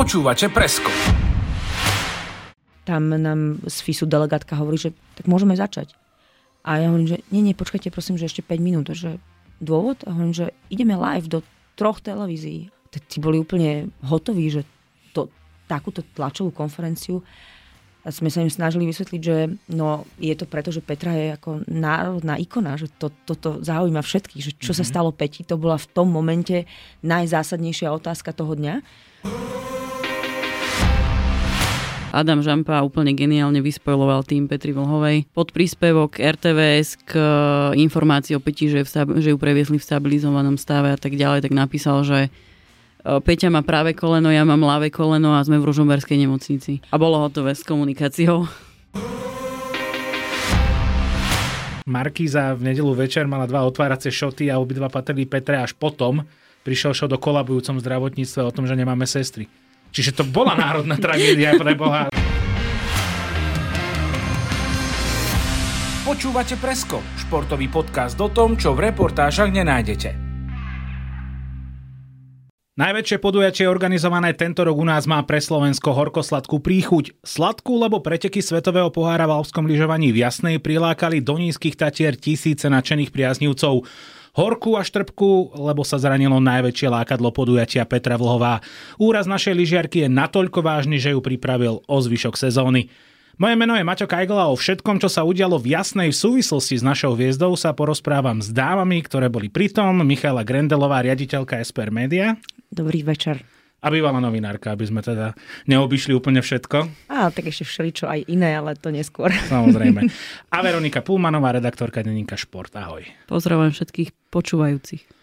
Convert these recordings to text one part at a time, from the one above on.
Počúvate Presko. Tam nám z FISu delegátka hovorí, že tak môžeme začať. A ja hovorím, že nie, nie, počkajte prosím, že ešte 5 minút. Že dôvod? A hovorím, že ideme live do troch televízií. Tí boli úplne hotoví, že to, takúto tlačovú konferenciu a sme sa im snažili vysvetliť, že no, je to preto, že Petra je ako národná ikona, že to, toto zaujíma všetkých, že čo mm-hmm. sa mhm. stalo Peti, to bola v tom momente najzásadnejšia otázka toho dňa. Adam Žampa úplne geniálne vyspojloval tým Petri Vlhovej. Pod príspevok RTVS k informácii o Peti, že, v, že ju previesli v stabilizovanom stave a tak ďalej, tak napísal, že Peťa má práve koleno, ja mám ľavé koleno a sme v Ružomberskej nemocnici. A bolo hotové s komunikáciou. Markíza v nedelu večer mala dva otváracie šoty a obidva patrili Petre až potom prišiel šot o kolabujúcom zdravotníctve o tom, že nemáme sestry. Čiže to bola národná tragédia pre Boha. Počúvate Presko, športový podcast o tom, čo v reportážach nenájdete. Najväčšie podujatie organizované tento rok u nás má pre Slovensko horkosladkú príchuť. Sladkú, lebo preteky Svetového pohára v alpskom lyžovaní v Jasnej prilákali do nízkych tatier tisíce nadšených priaznivcov. Horkú a štrbku, lebo sa zranilo najväčšie lákadlo podujatia Petra Vlhová. Úraz našej lyžiarky je natoľko vážny, že ju pripravil o zvyšok sezóny. Moje meno je Maťo Kajgla a o všetkom, čo sa udialo v jasnej súvislosti s našou hviezdou sa porozprávam s dámami, ktoré boli pritom. Michala Grendelová, riaditeľka SPR Media. Dobrý večer. A bývalá novinárka, aby sme teda neobyšli úplne všetko. Á, tak ešte všeličo aj iné, ale to neskôr. Samozrejme. A Veronika Pulmanová, redaktorka denníka Šport. Ahoj. Pozdravujem všetkých počúvajúcich.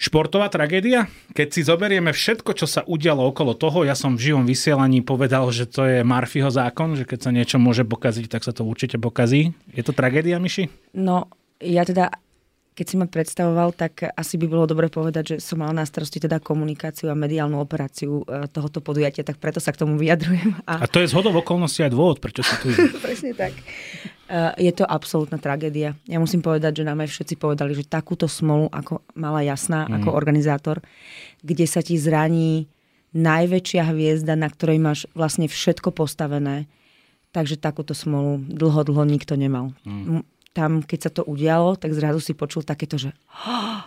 Športová tragédia? Keď si zoberieme všetko, čo sa udialo okolo toho, ja som v živom vysielaní povedal, že to je Murphyho zákon, že keď sa niečo môže pokaziť, tak sa to určite pokazí. Je to tragédia, Myši? No, ja teda keď si ma predstavoval, tak asi by bolo dobre povedať, že som mal na starosti teda komunikáciu a mediálnu operáciu e, tohoto podujatia, tak preto sa k tomu vyjadrujem. A, a to je zhodov okolností aj dôvod, prečo si tu Presne tak. E, je to absolútna tragédia. Ja musím povedať, že nám aj všetci povedali, že takúto smolu, ako mala jasná mm. ako organizátor, kde sa ti zraní najväčšia hviezda, na ktorej máš vlastne všetko postavené, takže takúto smolu dlho, dlho nikto nemal. Mm tam, keď sa to udialo, tak zrazu si počul takéto, že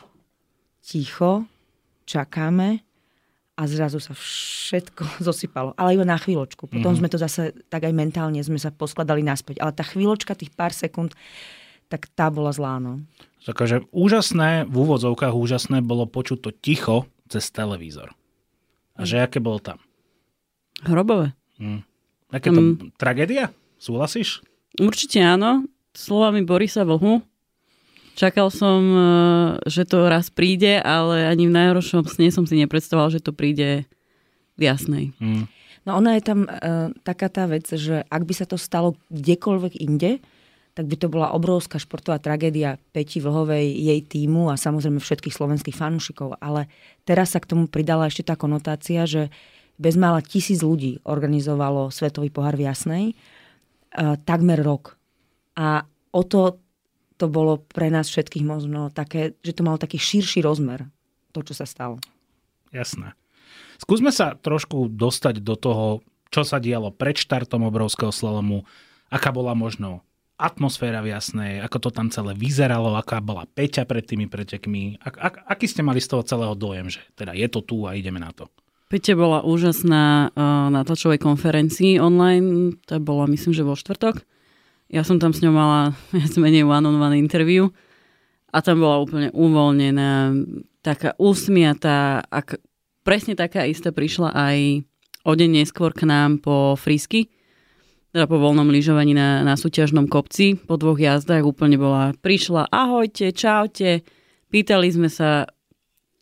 ticho, čakáme a zrazu sa všetko zosypalo. Ale iba na chvíľočku. Potom mm-hmm. sme to zase tak aj mentálne sme sa poskladali naspäť. Ale tá chvíľočka, tých pár sekúnd, tak tá bola zlá. No. Takže úžasné, v úvodzovkách úžasné bolo počuť to ticho cez televízor. A že aké bolo tam? Hrobové. Hm. Aké to um, tragédia? Súhlasíš? Určite áno slovami Borisa Vlhu. Čakal som, e, že to raz príde, ale ani v najhoršom sne som si nepredstavoval, že to príde v jasnej. Mm. No ona je tam uh, taká tá vec, že ak by sa to stalo kdekoľvek inde, tak by to bola obrovská športová tragédia Peti Vlhovej, jej týmu a samozrejme všetkých slovenských fanúšikov. Ale teraz sa k tomu pridala ešte tá konotácia, že bezmála tisíc ľudí organizovalo Svetový pohár v Jasnej uh, takmer rok. A o to to bolo pre nás všetkých možno také, že to malo taký širší rozmer, to, čo sa stalo. Jasné. Skúsme sa trošku dostať do toho, čo sa dialo pred štartom obrovského slalomu, aká bola možno atmosféra v jasnej, ako to tam celé vyzeralo, aká bola Peťa pred tými pretekmi. Ak, ak, aký ste mali z toho celého dojem, že teda je to tu a ideme na to? Peťa bola úžasná uh, na tlačovej konferencii online, to bola myslím, že vo štvrtok. Ja som tam s ňou mala viac menej one-on-one interview a tam bola úplne uvoľnená, taká usmiatá, ak, presne taká istá prišla aj o deň neskôr k nám po frisky, teda po voľnom lyžovaní na, na súťažnom kopci, po dvoch jazdách úplne bola, prišla, ahojte, čaute, pýtali sme sa,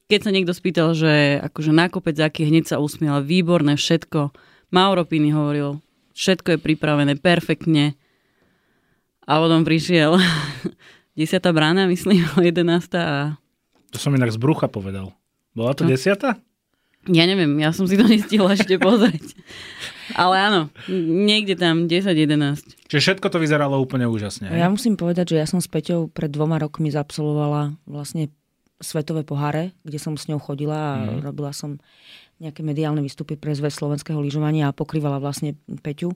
keď sa niekto spýtal, že akože na kopec aký, hneď sa usmiela, výborné všetko, Mauro Pini hovoril, všetko je pripravené perfektne, a potom prišiel 10. brána, myslím, o 11. A... To som inak z brucha povedal. Bola to no. 10. Ja neviem, ja som si to nestihla ešte pozrieť. Ale áno, niekde tam 10-11. Čiže všetko to vyzeralo úplne úžasne. Ja musím povedať, že ja som s Peťou pred dvoma rokmi zapsolovala vlastne svetové poháre, kde som s ňou chodila a mm. robila som nejaké mediálne výstupy pre zväz slovenského lyžovania a pokrývala vlastne Peťu.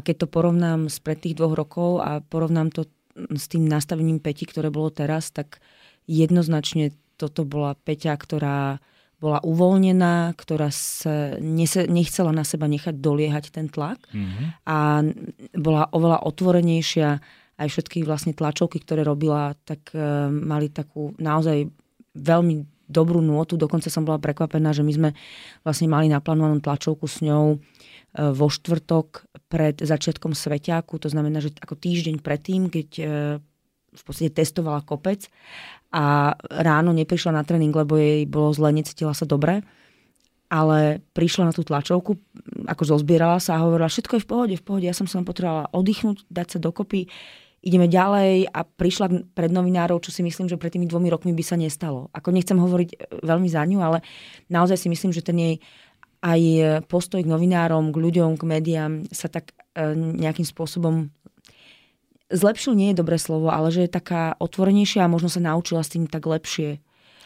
A keď to porovnám spred tých dvoch rokov a porovnám to s tým nastavením Peťi, ktoré bolo teraz, tak jednoznačne toto bola Peťa, ktorá bola uvoľnená, ktorá sa nechcela na seba nechať doliehať ten tlak mm-hmm. a bola oveľa otvorenejšia. Aj všetky vlastne tlačovky, ktoré robila, tak uh, mali takú naozaj veľmi dobrú nôtu. Dokonca som bola prekvapená, že my sme vlastne mali naplánovanú tlačovku s ňou vo štvrtok pred začiatkom Sveťáku, to znamená, že ako týždeň predtým, keď uh, v podstate testovala kopec a ráno neprišla na tréning, lebo jej bolo zle, necítila sa dobre. Ale prišla na tú tlačovku, ako zozbierala sa a hovorila, všetko je v pohode, v pohode, ja som sa len potrebovala oddychnúť, dať sa dokopy, ideme ďalej a prišla pred novinárov, čo si myslím, že pred tými dvomi rokmi by sa nestalo. Ako nechcem hovoriť e, veľmi za ňu, ale naozaj si myslím, že ten jej aj postoj k novinárom, k ľuďom, k médiám sa tak e, nejakým spôsobom zlepšil nie je dobré slovo, ale že je taká otvorenejšia a možno sa naučila s tým tak lepšie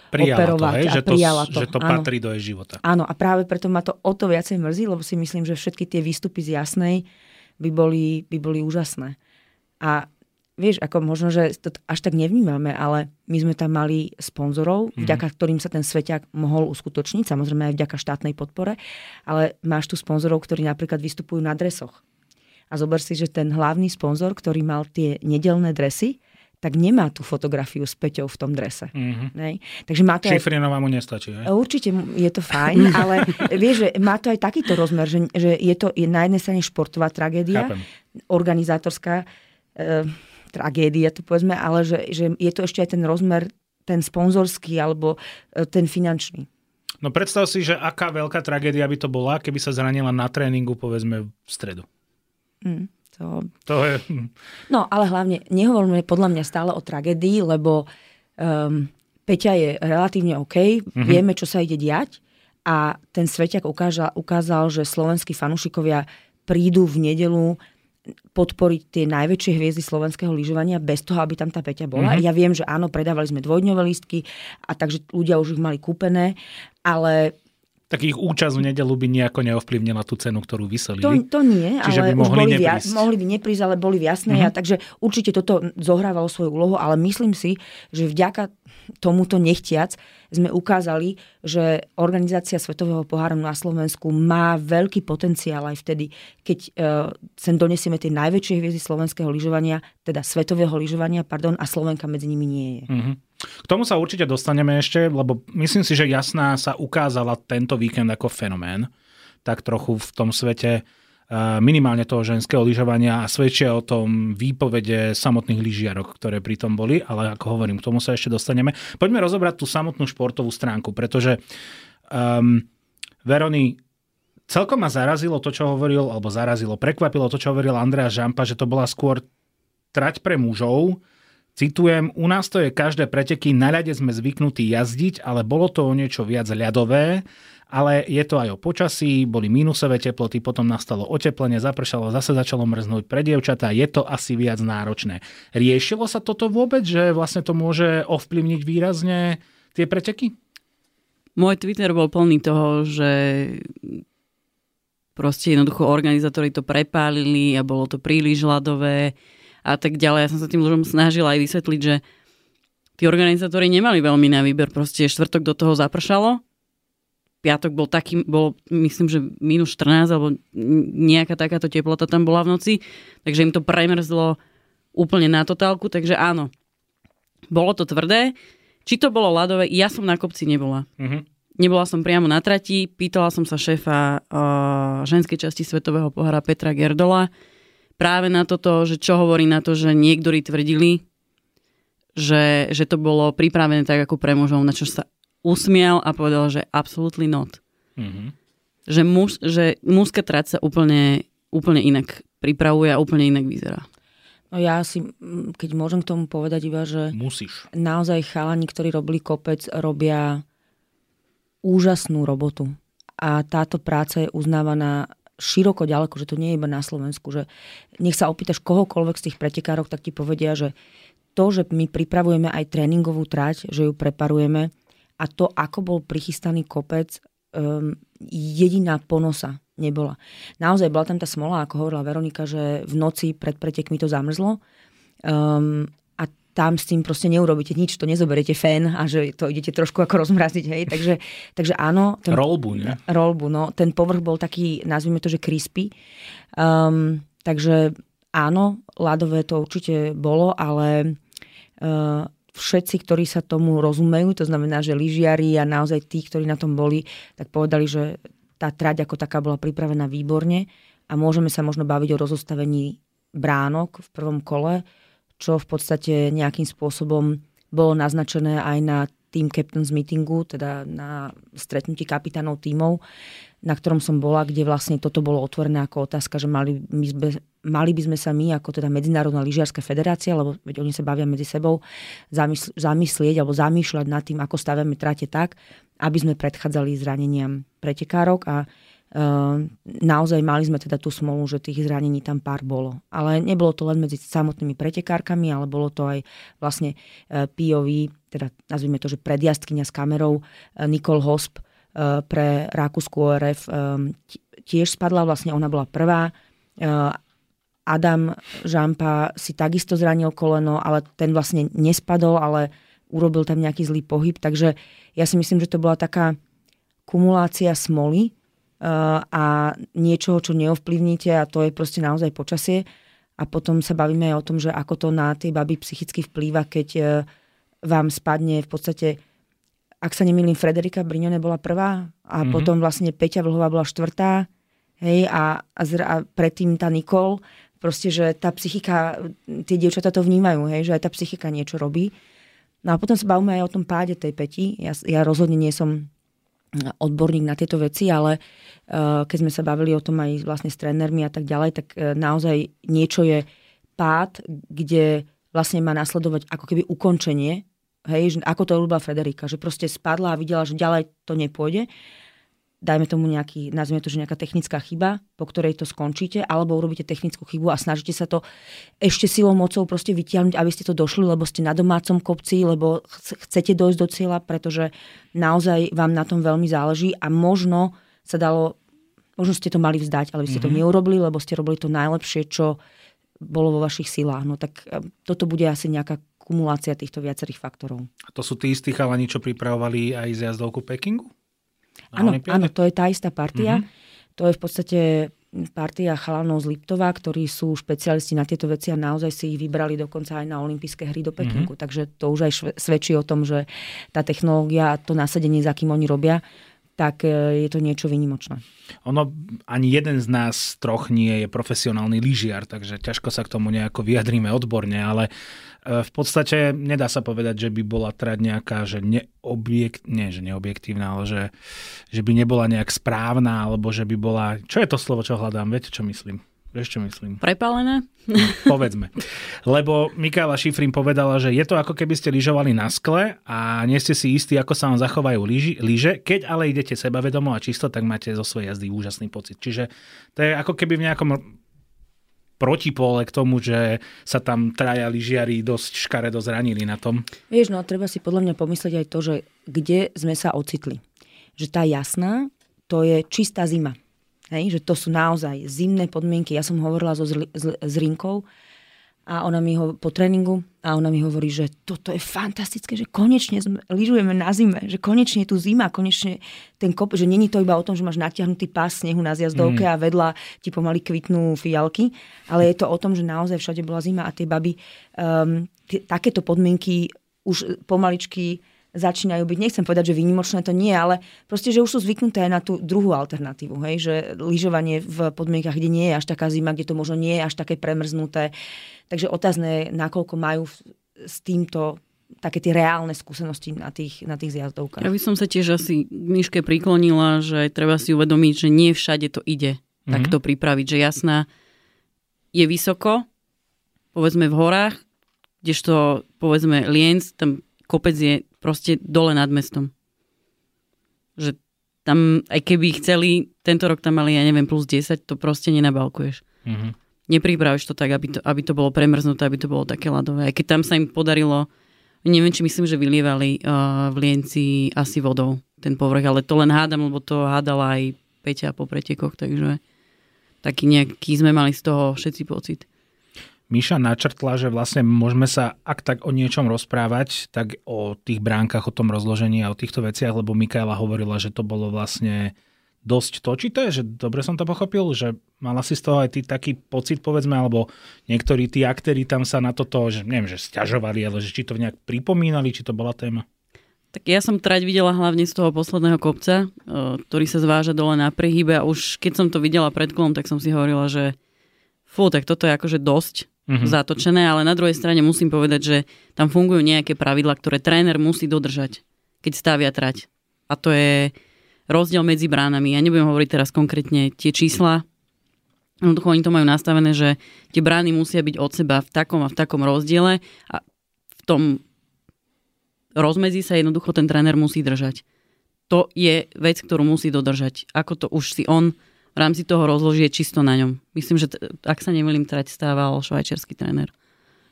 prijala operovať to, hej? a že to, to. Že to áno. patrí do jej života. Áno, a práve preto ma to o to viacej mrzí, lebo si myslím, že všetky tie výstupy z Jasnej by boli, by boli úžasné. A vieš, ako možno, že to až tak nevnímame, ale my sme tam mali sponzorov, mm. vďaka ktorým sa ten sveťak mohol uskutočniť, samozrejme aj vďaka štátnej podpore, ale máš tu sponzorov, ktorí napríklad vystupujú na dresoch. A zober si, že ten hlavný sponzor, ktorý mal tie nedelné dresy, tak nemá tú fotografiu s Peťou v tom drese. Mm-hmm. Nej? Takže má to Šifrinová mu nestačí. Hej? Určite je to fajn, ale vieš, že má to aj takýto rozmer, že, že je to je na jednej strane športová tragédia, Chápem. organizátorská e, tragédia, to povedzme, ale že, že je to ešte aj ten rozmer, ten sponzorský alebo e, ten finančný. No predstav si, že aká veľká tragédia by to bola, keby sa zranila na tréningu, povedzme, v stredu. Mm, to... To je... No, ale hlavne nehovoríme podľa mňa stále o tragédii, lebo um, Peťa je relatívne OK, mm-hmm. vieme, čo sa ide diať a ten Sveťak ukázal, ukázal, že slovenskí fanúšikovia prídu v nedelu podporiť tie najväčšie hviezdy slovenského lyžovania bez toho, aby tam tá Peťa bola. Mm-hmm. Ja viem, že áno, predávali sme dvojdňové lístky a takže ľudia už ich mali kúpené, ale tak ich účasť v nedelu by nejako neovplyvnila tú cenu, ktorú vyselili. To, to nie, Čiže ale by mohli boli neprísť. Via, mohli by neprísť, ale boli v jasnej. A takže určite toto zohrávalo svoju úlohu, ale myslím si, že vďaka tomuto nechtiac sme ukázali, že organizácia Svetového pohára na Slovensku má veľký potenciál aj vtedy, keď uh, sem donesieme tie najväčšie hviezdy slovenského lyžovania, teda svetového lyžovania, pardon, a Slovenka medzi nimi nie je. Uh-huh. K tomu sa určite dostaneme ešte, lebo myslím si, že Jasná sa ukázala tento víkend ako fenomén, tak trochu v tom svete minimálne toho ženského lyžovania a svedčia o tom výpovede samotných lyžiarok, ktoré pri tom boli, ale ako hovorím, k tomu sa ešte dostaneme. Poďme rozobrať tú samotnú športovú stránku, pretože um, Verony, celkom ma zarazilo to, čo hovoril, alebo zarazilo, prekvapilo to, čo hovoril Andrea Žampa, že to bola skôr trať pre mužov, Citujem, u nás to je každé preteky, na ľade sme zvyknutí jazdiť, ale bolo to o niečo viac ľadové, ale je to aj o počasí, boli mínusové teploty, potom nastalo oteplenie, zapršalo, zase začalo mrznúť pre dievčatá, je to asi viac náročné. Riešilo sa toto vôbec, že vlastne to môže ovplyvniť výrazne tie preteky? Môj Twitter bol plný toho, že proste jednoducho organizátori to prepálili a bolo to príliš ľadové a tak ďalej. Ja som sa tým ľuďom snažila aj vysvetliť, že tí organizátori nemali veľmi na výber. Proste štvrtok do toho zapršalo, piatok bol taký, bol myslím, že minus 14 alebo nejaká takáto teplota tam bola v noci, takže im to premrzlo úplne na totálku, takže áno, bolo to tvrdé. Či to bolo ľadové, ja som na kopci nebola. Uh-huh. Nebola som priamo na trati, pýtala som sa šéfa uh, ženskej časti Svetového pohára Petra Gerdola, práve na toto, že čo hovorí na to, že niektorí tvrdili, že, že to bolo pripravené tak ako pre mužov, na čo sa usmial a povedal, že absolútny not. Mm-hmm. Že, muž, že mužská trať sa úplne, úplne inak pripravuje a úplne inak vyzerá. No ja si, keď môžem k tomu povedať iba, že Musíš. naozaj chalani, ktorí robili kopec, robia úžasnú robotu. A táto práca je uznávaná široko ďaleko, že to nie je iba na Slovensku, že nech sa opýtaš kohokoľvek z tých pretekárov, tak ti povedia, že to, že my pripravujeme aj tréningovú trať, že ju preparujeme a to, ako bol prichystaný kopec, um, jediná ponosa nebola. Naozaj bola tam tá smola, ako hovorila Veronika, že v noci pred pretekmi to zamrzlo. Um, tam s tým proste neurobíte nič, to nezoberiete fén a že to idete trošku ako rozmraziť, hej. Takže, takže áno. Ten, rolbu, nie? Rolbu, no. Ten povrch bol taký, nazvime to, že crispy. Um, takže áno, ľadové to určite bolo, ale uh, všetci, ktorí sa tomu rozumejú, to znamená, že lyžiari a naozaj tí, ktorí na tom boli, tak povedali, že tá trať ako taká bola pripravená výborne a môžeme sa možno baviť o rozostavení bránok v prvom kole, čo v podstate nejakým spôsobom bolo naznačené aj na team captains meetingu, teda na stretnutí kapitánov tímov, na ktorom som bola, kde vlastne toto bolo otvorené ako otázka, že mali, my sme, mali by sme sa my ako teda Medzinárodná lyžiarská federácia, lebo veď oni sa bavia medzi sebou, zamysl- zamyslieť alebo zamýšľať nad tým, ako stavíme trate tak, aby sme predchádzali zraneniam pretekárok a naozaj mali sme teda tú smolu, že tých zranení tam pár bolo. Ale nebolo to len medzi samotnými pretekárkami, ale bolo to aj vlastne e, POV, teda nazvime to, že predjazdkynia s kamerou e, Nicole Hosp e, pre Rakúsku ORF ehm, tiež spadla, vlastne ona bola prvá. Adam Žampa si takisto zranil koleno, ale ten vlastne nespadol, ale urobil tam nejaký zlý pohyb, takže ja si myslím, že to bola taká kumulácia smoly, a niečoho, čo neovplyvníte a to je proste naozaj počasie. A potom sa bavíme aj o tom, že ako to na tie baby psychicky vplýva, keď e, vám spadne v podstate, ak sa nemýlim, Frederika Brignone bola prvá a mm-hmm. potom vlastne Peťa Vlhová bola štvrtá hej, a, a, zra, a predtým tá Nikol, proste, že tá psychika, tie dievčatá to vnímajú, hej, že aj tá psychika niečo robí. No a potom sa bavíme aj o tom páde tej Peti. Ja, ja rozhodne nie som odborník na tieto veci, ale uh, keď sme sa bavili o tom aj vlastne s trénermi a tak ďalej, tak uh, naozaj niečo je pád, kde vlastne má nasledovať ako keby ukončenie, hej, ako to robila Frederika, že proste spadla a videla, že ďalej to nepôjde. Dajme tomu nejaký, nazvime to, že nejaká technická chyba, po ktorej to skončíte, alebo urobíte technickú chybu a snažíte sa to ešte silou mocou proste vytiahnuť, aby ste to došli, lebo ste na domácom kopci, lebo chcete dojsť do cieľa, pretože naozaj vám na tom veľmi záleží a možno sa dalo, možno ste to mali vzdať, ale vy ste mm-hmm. to mhm. neurobili, lebo ste robili to najlepšie, čo bolo vo vašich silách. No tak e, toto bude asi nejaká kumulácia týchto viacerých faktorov. A to sú tí istí chalani, čo pripravovali aj z jazdovku Pekingu? Áno, áno, to je tá istá partia. Mm-hmm. To je v podstate partia chalanov z Liptova, ktorí sú špecialisti na tieto veci a naozaj si ich vybrali dokonca aj na olympijské hry do Pekingu. Mm-hmm. Takže to už aj svedčí o tom, že tá technológia a to nasadenie, za kým oni robia, tak e, je to niečo vynimočné. Ono, ani jeden z nás troch nie je profesionálny lyžiar, takže ťažko sa k tomu nejako vyjadríme odborne, ale e, v podstate nedá sa povedať, že by bola trať nejaká, že neobjekt, nie, že neobjektívna, ale že, že by nebola nejak správna, alebo že by bola, čo je to slovo, čo hľadám, viete, čo myslím? Vieš, čo myslím? Prepálené? No, povedzme. Lebo Mikála Šifrin povedala, že je to ako keby ste lyžovali na skle a nie ste si istí, ako sa vám zachovajú lyži, lyže. Keď ale idete sebavedomo a čisto, tak máte zo svojej jazdy úžasný pocit. Čiže to je ako keby v nejakom protipole k tomu, že sa tam traja lyžiari dosť škaredo zranili na tom. Vieš, no treba si podľa mňa pomyslieť aj to, že kde sme sa ocitli. Že tá jasná, to je čistá zima. Hej, že to sú naozaj zimné podmienky. Ja som hovorila so, s, s Rinkou a ona mi ho po tréningu a ona mi hovorí, že toto je fantastické, že konečne lyžujeme na zime, že konečne je tu zima, konečne ten kop, že není to iba o tom, že máš natiahnutý pás snehu na zjazdovke mm. a vedľa ti pomaly kvitnú fialky, ale je to o tom, že naozaj všade bola zima a tie baby um, t- takéto podmienky už pomaličky začínajú byť, nechcem povedať, že výnimočné to nie, ale proste, že už sú zvyknuté aj na tú druhú alternatívu, hej, že lyžovanie v podmienkach, kde nie je až taká zima, kde to možno nie je až také premrznuté. Takže otázne je, nakoľko majú s týmto také tie reálne skúsenosti na tých, na tých zjazdovkách. Ja by som sa tiež asi Myške priklonila, že treba si uvedomiť, že nie všade to ide mm-hmm. takto pripraviť, že jasná je vysoko, povedzme v horách, kdežto povedzme Lienc, tam kopec je proste dole nad mestom. Že tam, aj keby chceli, tento rok tam mali, ja neviem, plus 10, to proste nenabalkuješ. Mm-hmm. Nepripravíš to tak, aby to, aby to bolo premrznuté, aby to bolo také ľadové. Aj keď tam sa im podarilo, neviem, či myslím, že vylievali uh, v Lienci asi vodou ten povrch, ale to len hádam, lebo to hádala aj Peťa po pretekoch, takže taký nejaký sme mali z toho všetci pocit. Miša načrtla, že vlastne môžeme sa, ak tak o niečom rozprávať, tak o tých bránkach, o tom rozložení a o týchto veciach, lebo Mikaela hovorila, že to bolo vlastne dosť točité, že dobre som to pochopil, že mala si z toho aj ty taký pocit, povedzme, alebo niektorí tí aktéri tam sa na toto, že neviem, že stiažovali, ale že či to nejak pripomínali, či to bola téma. Tak ja som trať videla hlavne z toho posledného kopca, ktorý sa zváža dole na prehybe a už keď som to videla pred kolom, tak som si hovorila, že fú, tak toto je akože dosť mm-hmm. zatočené, ale na druhej strane musím povedať, že tam fungujú nejaké pravidla, ktoré tréner musí dodržať, keď stavia trať. A to je rozdiel medzi bránami. Ja nebudem hovoriť teraz konkrétne tie čísla, Jednoducho oni to majú nastavené, že tie brány musia byť od seba v takom a v takom rozdiele a v tom rozmedzi sa jednoducho ten tréner musí držať. To je vec, ktorú musí dodržať. Ako to už si on v rámci toho rozloží čisto na ňom. Myslím, že t- ak sa nemýlim, trať stával švajčiarsky tréner.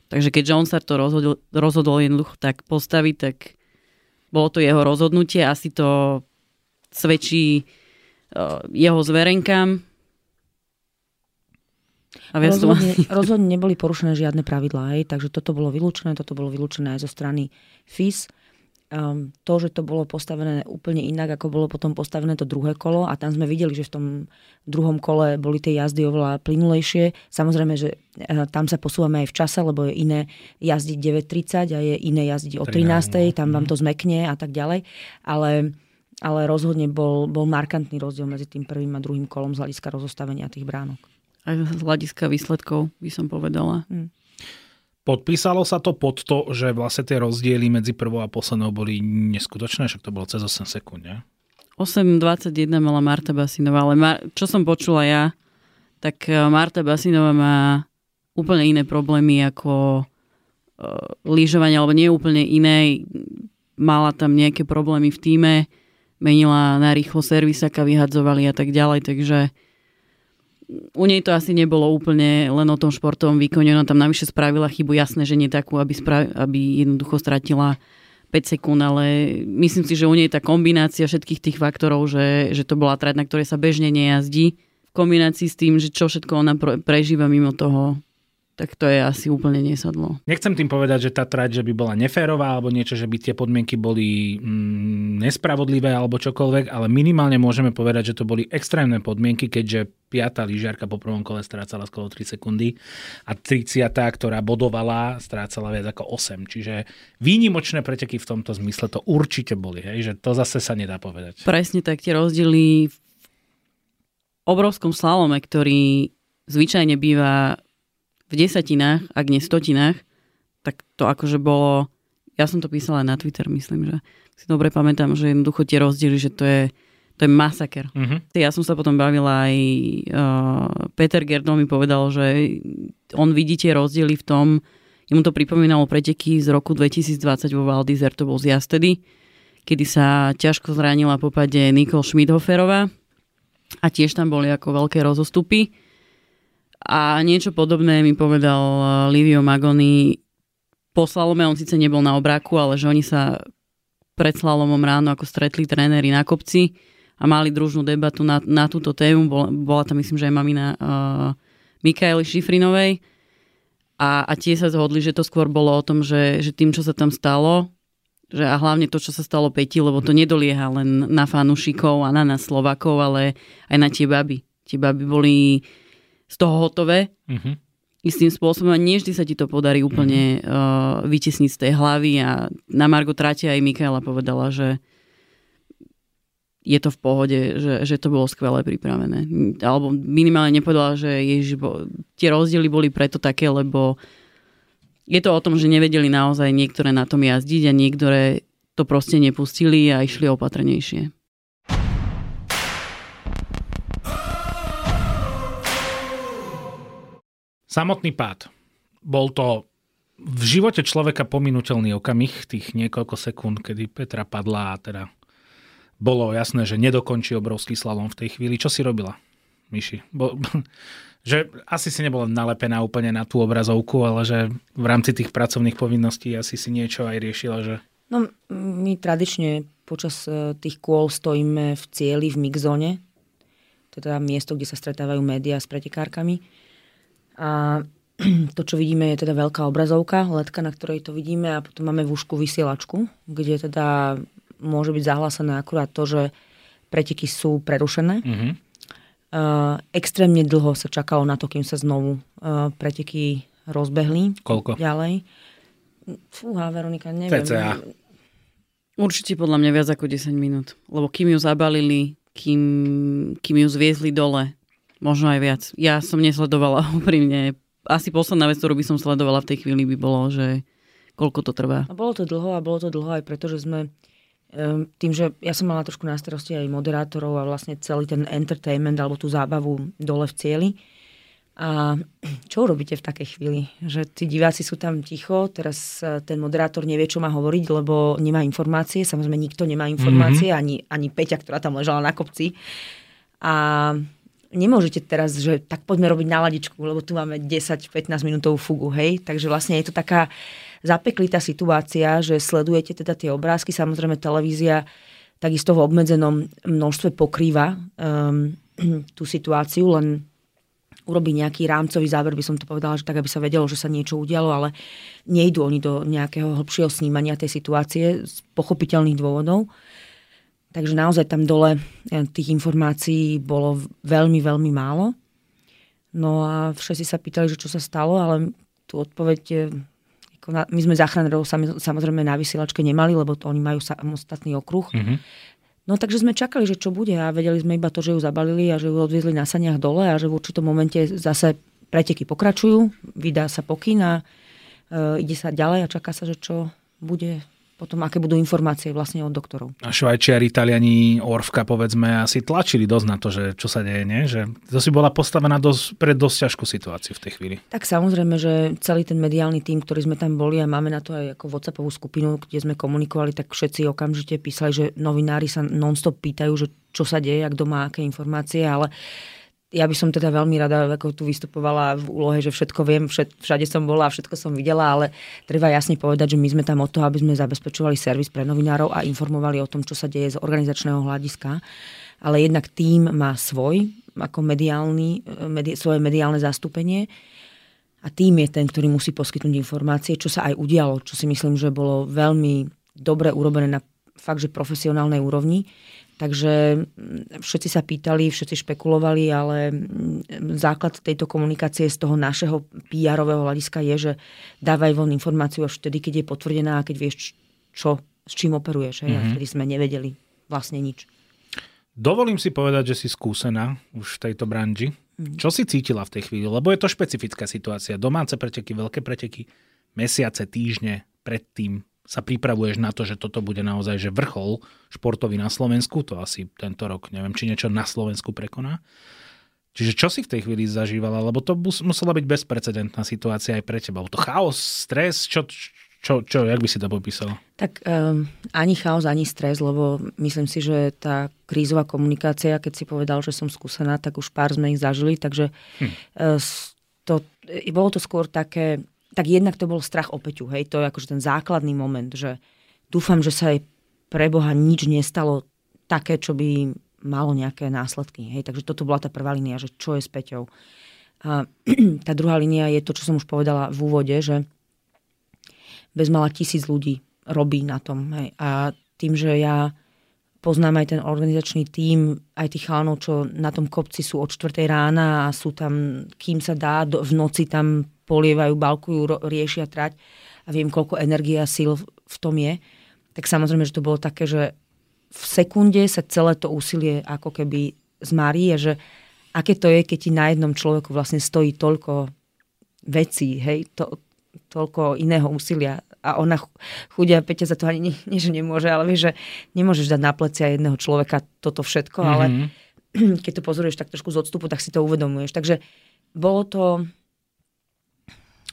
Takže keďže on sa to rozhodol, rozhodol jednoducho tak postaviť, tak bolo to jeho rozhodnutie. Asi to svedčí uh, jeho zverenkám. A rozhodne, rozhodne neboli porušené žiadne pravidlá, takže toto bolo vylúčené, toto bolo vylúčené aj zo strany FIS um, to, že to bolo postavené úplne inak, ako bolo potom postavené to druhé kolo a tam sme videli, že v tom druhom kole boli tie jazdy oveľa plynulejšie. Samozrejme, že uh, tam sa posúvame aj v čase, lebo je iné jazdiť 9.30 a je iné jazdiť o 13. Tam vám to zmekne a tak ďalej. Ale ale rozhodne bol, bol markantný rozdiel medzi tým prvým a druhým kolom z hľadiska rozostavenia tých bránok. Aj z hľadiska výsledkov, by som povedala. Hmm. Podpísalo sa to pod to, že vlastne tie rozdiely medzi prvou a poslednou boli neskutočné, však to bolo cez 8 sekúnd, ne? 8.21 mala Marta Basinová, ale Mar- čo som počula ja, tak e, Marta Basinová má úplne iné problémy ako uh, lyžovanie, alebo nie úplne iné. Mala tam nejaké problémy v týme, menila na rýchlo servisaka, vyhadzovali a tak ďalej, takže u nej to asi nebolo úplne len o tom športovom výkone, ona tam navyše spravila chybu, jasné, že nie takú, aby, sprav- aby jednoducho stratila 5 sekúnd, ale myslím si, že u nej tá kombinácia všetkých tých faktorov, že, že to bola trať, na ktorej sa bežne nejazdí, v kombinácii s tým, že čo všetko ona prežíva mimo toho tak to je asi úplne nesadlo. Nechcem tým povedať, že tá trať, že by bola neférová alebo niečo, že by tie podmienky boli mm, nespravodlivé alebo čokoľvek, ale minimálne môžeme povedať, že to boli extrémne podmienky, keďže piata lyžiarka po prvom kole strácala skoro 3 sekundy a 30, ktorá bodovala, strácala viac ako 8. Čiže výnimočné preteky v tomto zmysle to určite boli, hej? že to zase sa nedá povedať. Presne tak, tie rozdiely v obrovskom slalome, ktorý zvyčajne býva v desatinách, ak nie stotinách, tak to akože bolo, ja som to písala aj na Twitter, myslím, že si dobre pamätám, že jednoducho tie rozdiely, že to je, to je masaker. Uh-huh. Ja som sa potom bavila aj, uh, Peter Gerdol mi povedal, že on vidí tie rozdiely v tom, jemu to pripomínalo preteky z roku 2020 vo Val to bol z Jastedy, kedy sa ťažko zranila po pade Nicole Schmidhoferová a tiež tam boli ako veľké rozostupy. A niečo podobné mi povedal eh, Livio Magoni po slalome, on síce nebol na obráku, ale že oni sa pred slalomom ráno ako stretli tréneri na kopci a mali družnú debatu na, na túto tému. Bola, bola tam myslím, že aj mamina uh, Mikaeli Šifrinovej a, a tie sa zhodli, že to skôr bolo o tom, že, že tým, čo sa tam stalo, že a hlavne to, čo sa stalo Peti, lebo to nedolieha len na fanúšikov a na nás Slovakov, ale aj na tie baby. Tie baby boli z toho hotové. Uh-huh. Istým spôsobom a nie vždy sa ti to podarí úplne uh-huh. uh, vytesniť z tej hlavy a na Margo Trate aj Mikaela povedala, že je to v pohode, že, že to bolo skvelé pripravené. Alebo minimálne nepovedala, že ježiš, bo, tie rozdiely boli preto také, lebo je to o tom, že nevedeli naozaj niektoré na tom jazdiť a niektoré to proste nepustili a išli opatrnejšie. Samotný pád. Bol to v živote človeka pominuteľný okamih, tých niekoľko sekúnd, kedy Petra padla a teda bolo jasné, že nedokončí obrovský slalom v tej chvíli. Čo si robila, Myši? Bo, že asi si nebola nalepená úplne na tú obrazovku, ale že v rámci tých pracovných povinností asi si niečo aj riešila, že... No, my tradične počas e, tých kôl stojíme v cieli v mixzone. Teda miesto, kde sa stretávajú médiá s pretekárkami. A to, čo vidíme, je teda veľká obrazovka, letka, na ktorej to vidíme a potom máme v úšku vysielačku, kde teda môže byť zahlásené akurát to, že preteky sú prerušené. Mm-hmm. Uh, extrémne dlho sa čakalo na to, kým sa znovu uh, preteky rozbehli. Koľko? Ďalej. Fúha, Veronika, neviem. CCA. Určite podľa mňa viac ako 10 minút. Lebo kým ju zabalili, kým, kým ju zviezli dole, možno aj viac. Ja som nesledovala úprimne. Asi posledná vec, ktorú by som sledovala v tej chvíli by bolo, že koľko to trvá. A bolo to dlho a bolo to dlho aj preto, že sme tým, že ja som mala trošku na starosti aj moderátorov a vlastne celý ten entertainment alebo tú zábavu dole v cieli. A čo urobíte v takej chvíli? Že tí diváci sú tam ticho, teraz e, ten moderátor nevie, čo má hovoriť, lebo nemá informácie. Samozrejme, nikto nemá informácie, mm-hmm. ani, ani Peťa, ktorá tam ležala na kopci. A nemôžete teraz, že tak poďme robiť náladičku, lebo tu máme 10-15 minútovú fugu, hej? Takže vlastne je to taká zapeklitá situácia, že sledujete teda tie obrázky, samozrejme televízia takisto v obmedzenom množstve pokrýva um, tú situáciu, len urobí nejaký rámcový záver, by som to povedala, že tak, aby sa vedelo, že sa niečo udialo, ale nejdú oni do nejakého hlbšieho snímania tej situácie z pochopiteľných dôvodov. Takže naozaj tam dole tých informácií bolo veľmi, veľmi málo. No a všetci sa pýtali, že čo sa stalo, ale tú odpoveď eh, my sme záchranárov samozrejme na vysielačke nemali, lebo to oni majú samostatný okruh. Mm-hmm. No takže sme čakali, že čo bude a vedeli sme iba to, že ju zabalili a že ju odviezli na saniach dole a že v určitom momente zase preteky pokračujú, vydá sa pokyn a e, ide sa ďalej a čaká sa, že čo bude potom aké budú informácie vlastne od doktorov. A Švajčiari, Italiani, Orfka povedzme asi tlačili dosť na to, že čo sa deje, nie? Že to si bola postavená dosť, pred dosť ťažkú situáciu v tej chvíli. Tak samozrejme, že celý ten mediálny tým, ktorý sme tam boli a máme na to aj ako WhatsAppovú skupinu, kde sme komunikovali, tak všetci okamžite písali, že novinári sa nonstop pýtajú, že čo sa deje, ak doma aké informácie, ale ja by som teda veľmi rada ako tu vystupovala v úlohe, že všetko viem, všet, všade som bola všetko som videla, ale treba jasne povedať, že my sme tam o to, aby sme zabezpečovali servis pre novinárov a informovali o tom, čo sa deje z organizačného hľadiska. Ale jednak tým má svoj, ako mediálny, medi, svoje mediálne zastúpenie a tým je ten, ktorý musí poskytnúť informácie, čo sa aj udialo, čo si myslím, že bolo veľmi dobre urobené na fakt, že profesionálnej úrovni Takže mm, všetci sa pýtali, všetci špekulovali, ale mm, základ tejto komunikácie z toho našeho PR-ového hľadiska je, že dávaj von informáciu až vtedy, keď je potvrdená a keď vieš, čo, s čím operuješ. Mm-hmm. A vtedy sme nevedeli vlastne nič. Dovolím si povedať, že si skúsená už v tejto branži. Mm-hmm. Čo si cítila v tej chvíli? Lebo je to špecifická situácia. Domáce preteky, veľké preteky, mesiace, týždne predtým sa pripravuješ na to, že toto bude naozaj že vrchol športový na Slovensku, to asi tento rok, neviem, či niečo na Slovensku prekoná. Čiže čo si v tej chvíli zažívala? Lebo to musela byť bezprecedentná situácia aj pre teba. To chaos, stres, čo, čo, čo jak by si to popísala? Tak um, ani chaos, ani stres, lebo myslím si, že tá krízová komunikácia, keď si povedal, že som skúsená, tak už pár sme ich zažili, takže hm. uh, to, bolo to skôr také tak jednak to bol strach o Peťu, hej, to je akože ten základný moment, že dúfam, že sa jej pre Boha nič nestalo také, čo by malo nejaké následky, hej, takže toto bola tá prvá línia, že čo je s Peťou. A tá druhá línia je to, čo som už povedala v úvode, že bezmala tisíc ľudí robí na tom, hej, a tým, že ja poznám aj ten organizačný tím, aj tých chalanov, čo na tom kopci sú od 4 rána a sú tam, kým sa dá, do, v noci tam polievajú, balkujú, riešia trať a viem, koľko energie a síl v tom je, tak samozrejme, že to bolo také, že v sekunde sa celé to úsilie ako keby zmarí a že aké to je, keď ti na jednom človeku vlastne stojí toľko vecí, hej, to, toľko iného úsilia a ona chudia Peťa za to ani nie, nie, že nemôže, ale vieš, že nemôžeš dať na plecia jedného človeka toto všetko, mm-hmm. ale keď to pozoruješ tak trošku z odstupu, tak si to uvedomuješ. Takže bolo to...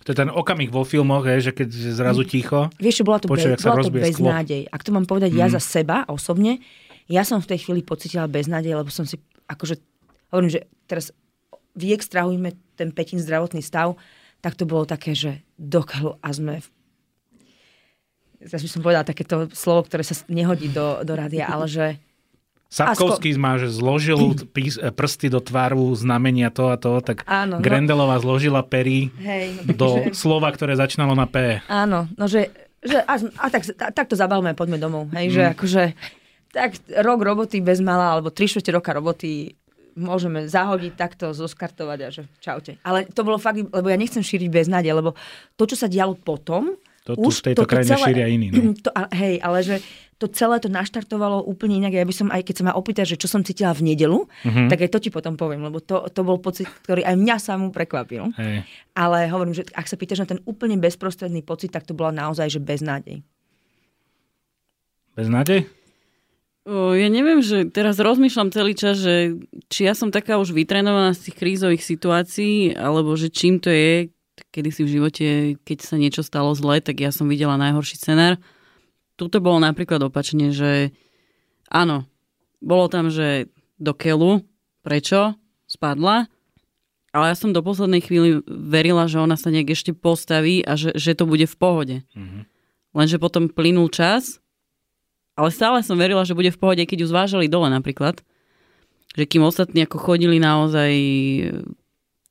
To je ten okamih vo filmoch, je, že keď je zrazu mm. ticho, Vieš, bola to, počuje, bez, bola to beznádej. Ak to mám povedať mm. ja za seba osobne, ja som v tej chvíli pocitila beznádej, lebo som si, akože, hovorím, že teraz vyextrahujme ten Petin zdravotný stav, tak to bolo také, že dokalu a sme v zase by som povedala takéto slovo, ktoré sa nehodí do, do rádia, ale že Sapkovský má, že zložil pís, prsty do tváru znamenia to a to, tak Áno, no. Grendelová zložila pery Hej, no, do že... slova, ktoré začínalo na P. Áno, no že, že a, a tak, tak to zabavme, poďme domov. Hej, mm. že akože tak rok roboty bez mala, alebo tri roka roboty môžeme zahodiť takto, zoskartovať a že čaute. Ale to bolo fakt, lebo ja nechcem šíriť beznádej, lebo to, čo sa dialo potom, to tu už v tejto krajine celé, šíria iní. No. To, hej, ale že to celé to naštartovalo úplne inak. Ja by som, aj keď sa ma opýta, že čo som cítila v nedelu, mm-hmm. tak aj to ti potom poviem, lebo to, to bol pocit, ktorý aj mňa samú prekvapil. Hej. Ale hovorím, že ak sa pýtaš na ten úplne bezprostredný pocit, tak to bola naozaj, že beznádej. Beznádej? Ja neviem, že teraz rozmýšľam celý čas, že či ja som taká už vytrenovaná z tých krízových situácií, alebo že čím to je, kedy si v živote, keď sa niečo stalo zle, tak ja som videla najhorší scenár tuto bolo napríklad opačne, že áno, bolo tam, že do keľu, prečo, spadla, ale ja som do poslednej chvíli verila, že ona sa nejak ešte postaví a že, že to bude v pohode. Mm-hmm. Lenže potom plynul čas, ale stále som verila, že bude v pohode, keď ju zvážali dole napríklad. Že kým ostatní ako chodili naozaj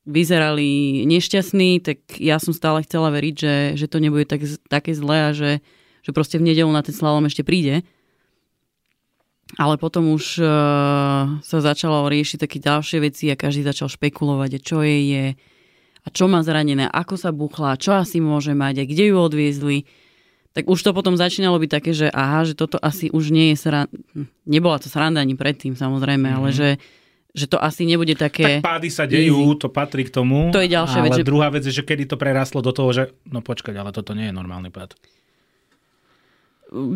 vyzerali nešťastní, tak ja som stále chcela veriť, že, že to nebude tak, také zlé a že, že proste v nedelu na ten slalom ešte príde. Ale potom už uh, sa začalo riešiť také ďalšie veci a každý začal špekulovať, čo je je a čo má zranené, ako sa buchla, čo asi môže mať a kde ju odviezli. Tak už to potom začínalo byť také, že aha, že toto asi už nie je sranda. Nebola to sranda ani predtým samozrejme, mm-hmm. ale že že to asi nebude také... Tak pády sa dejú, easy. to patrí k tomu. To je ďalšia ale vec. Ale druhá vec je, že kedy to prerastlo do toho, že no počkať, ale toto nie je normálny pád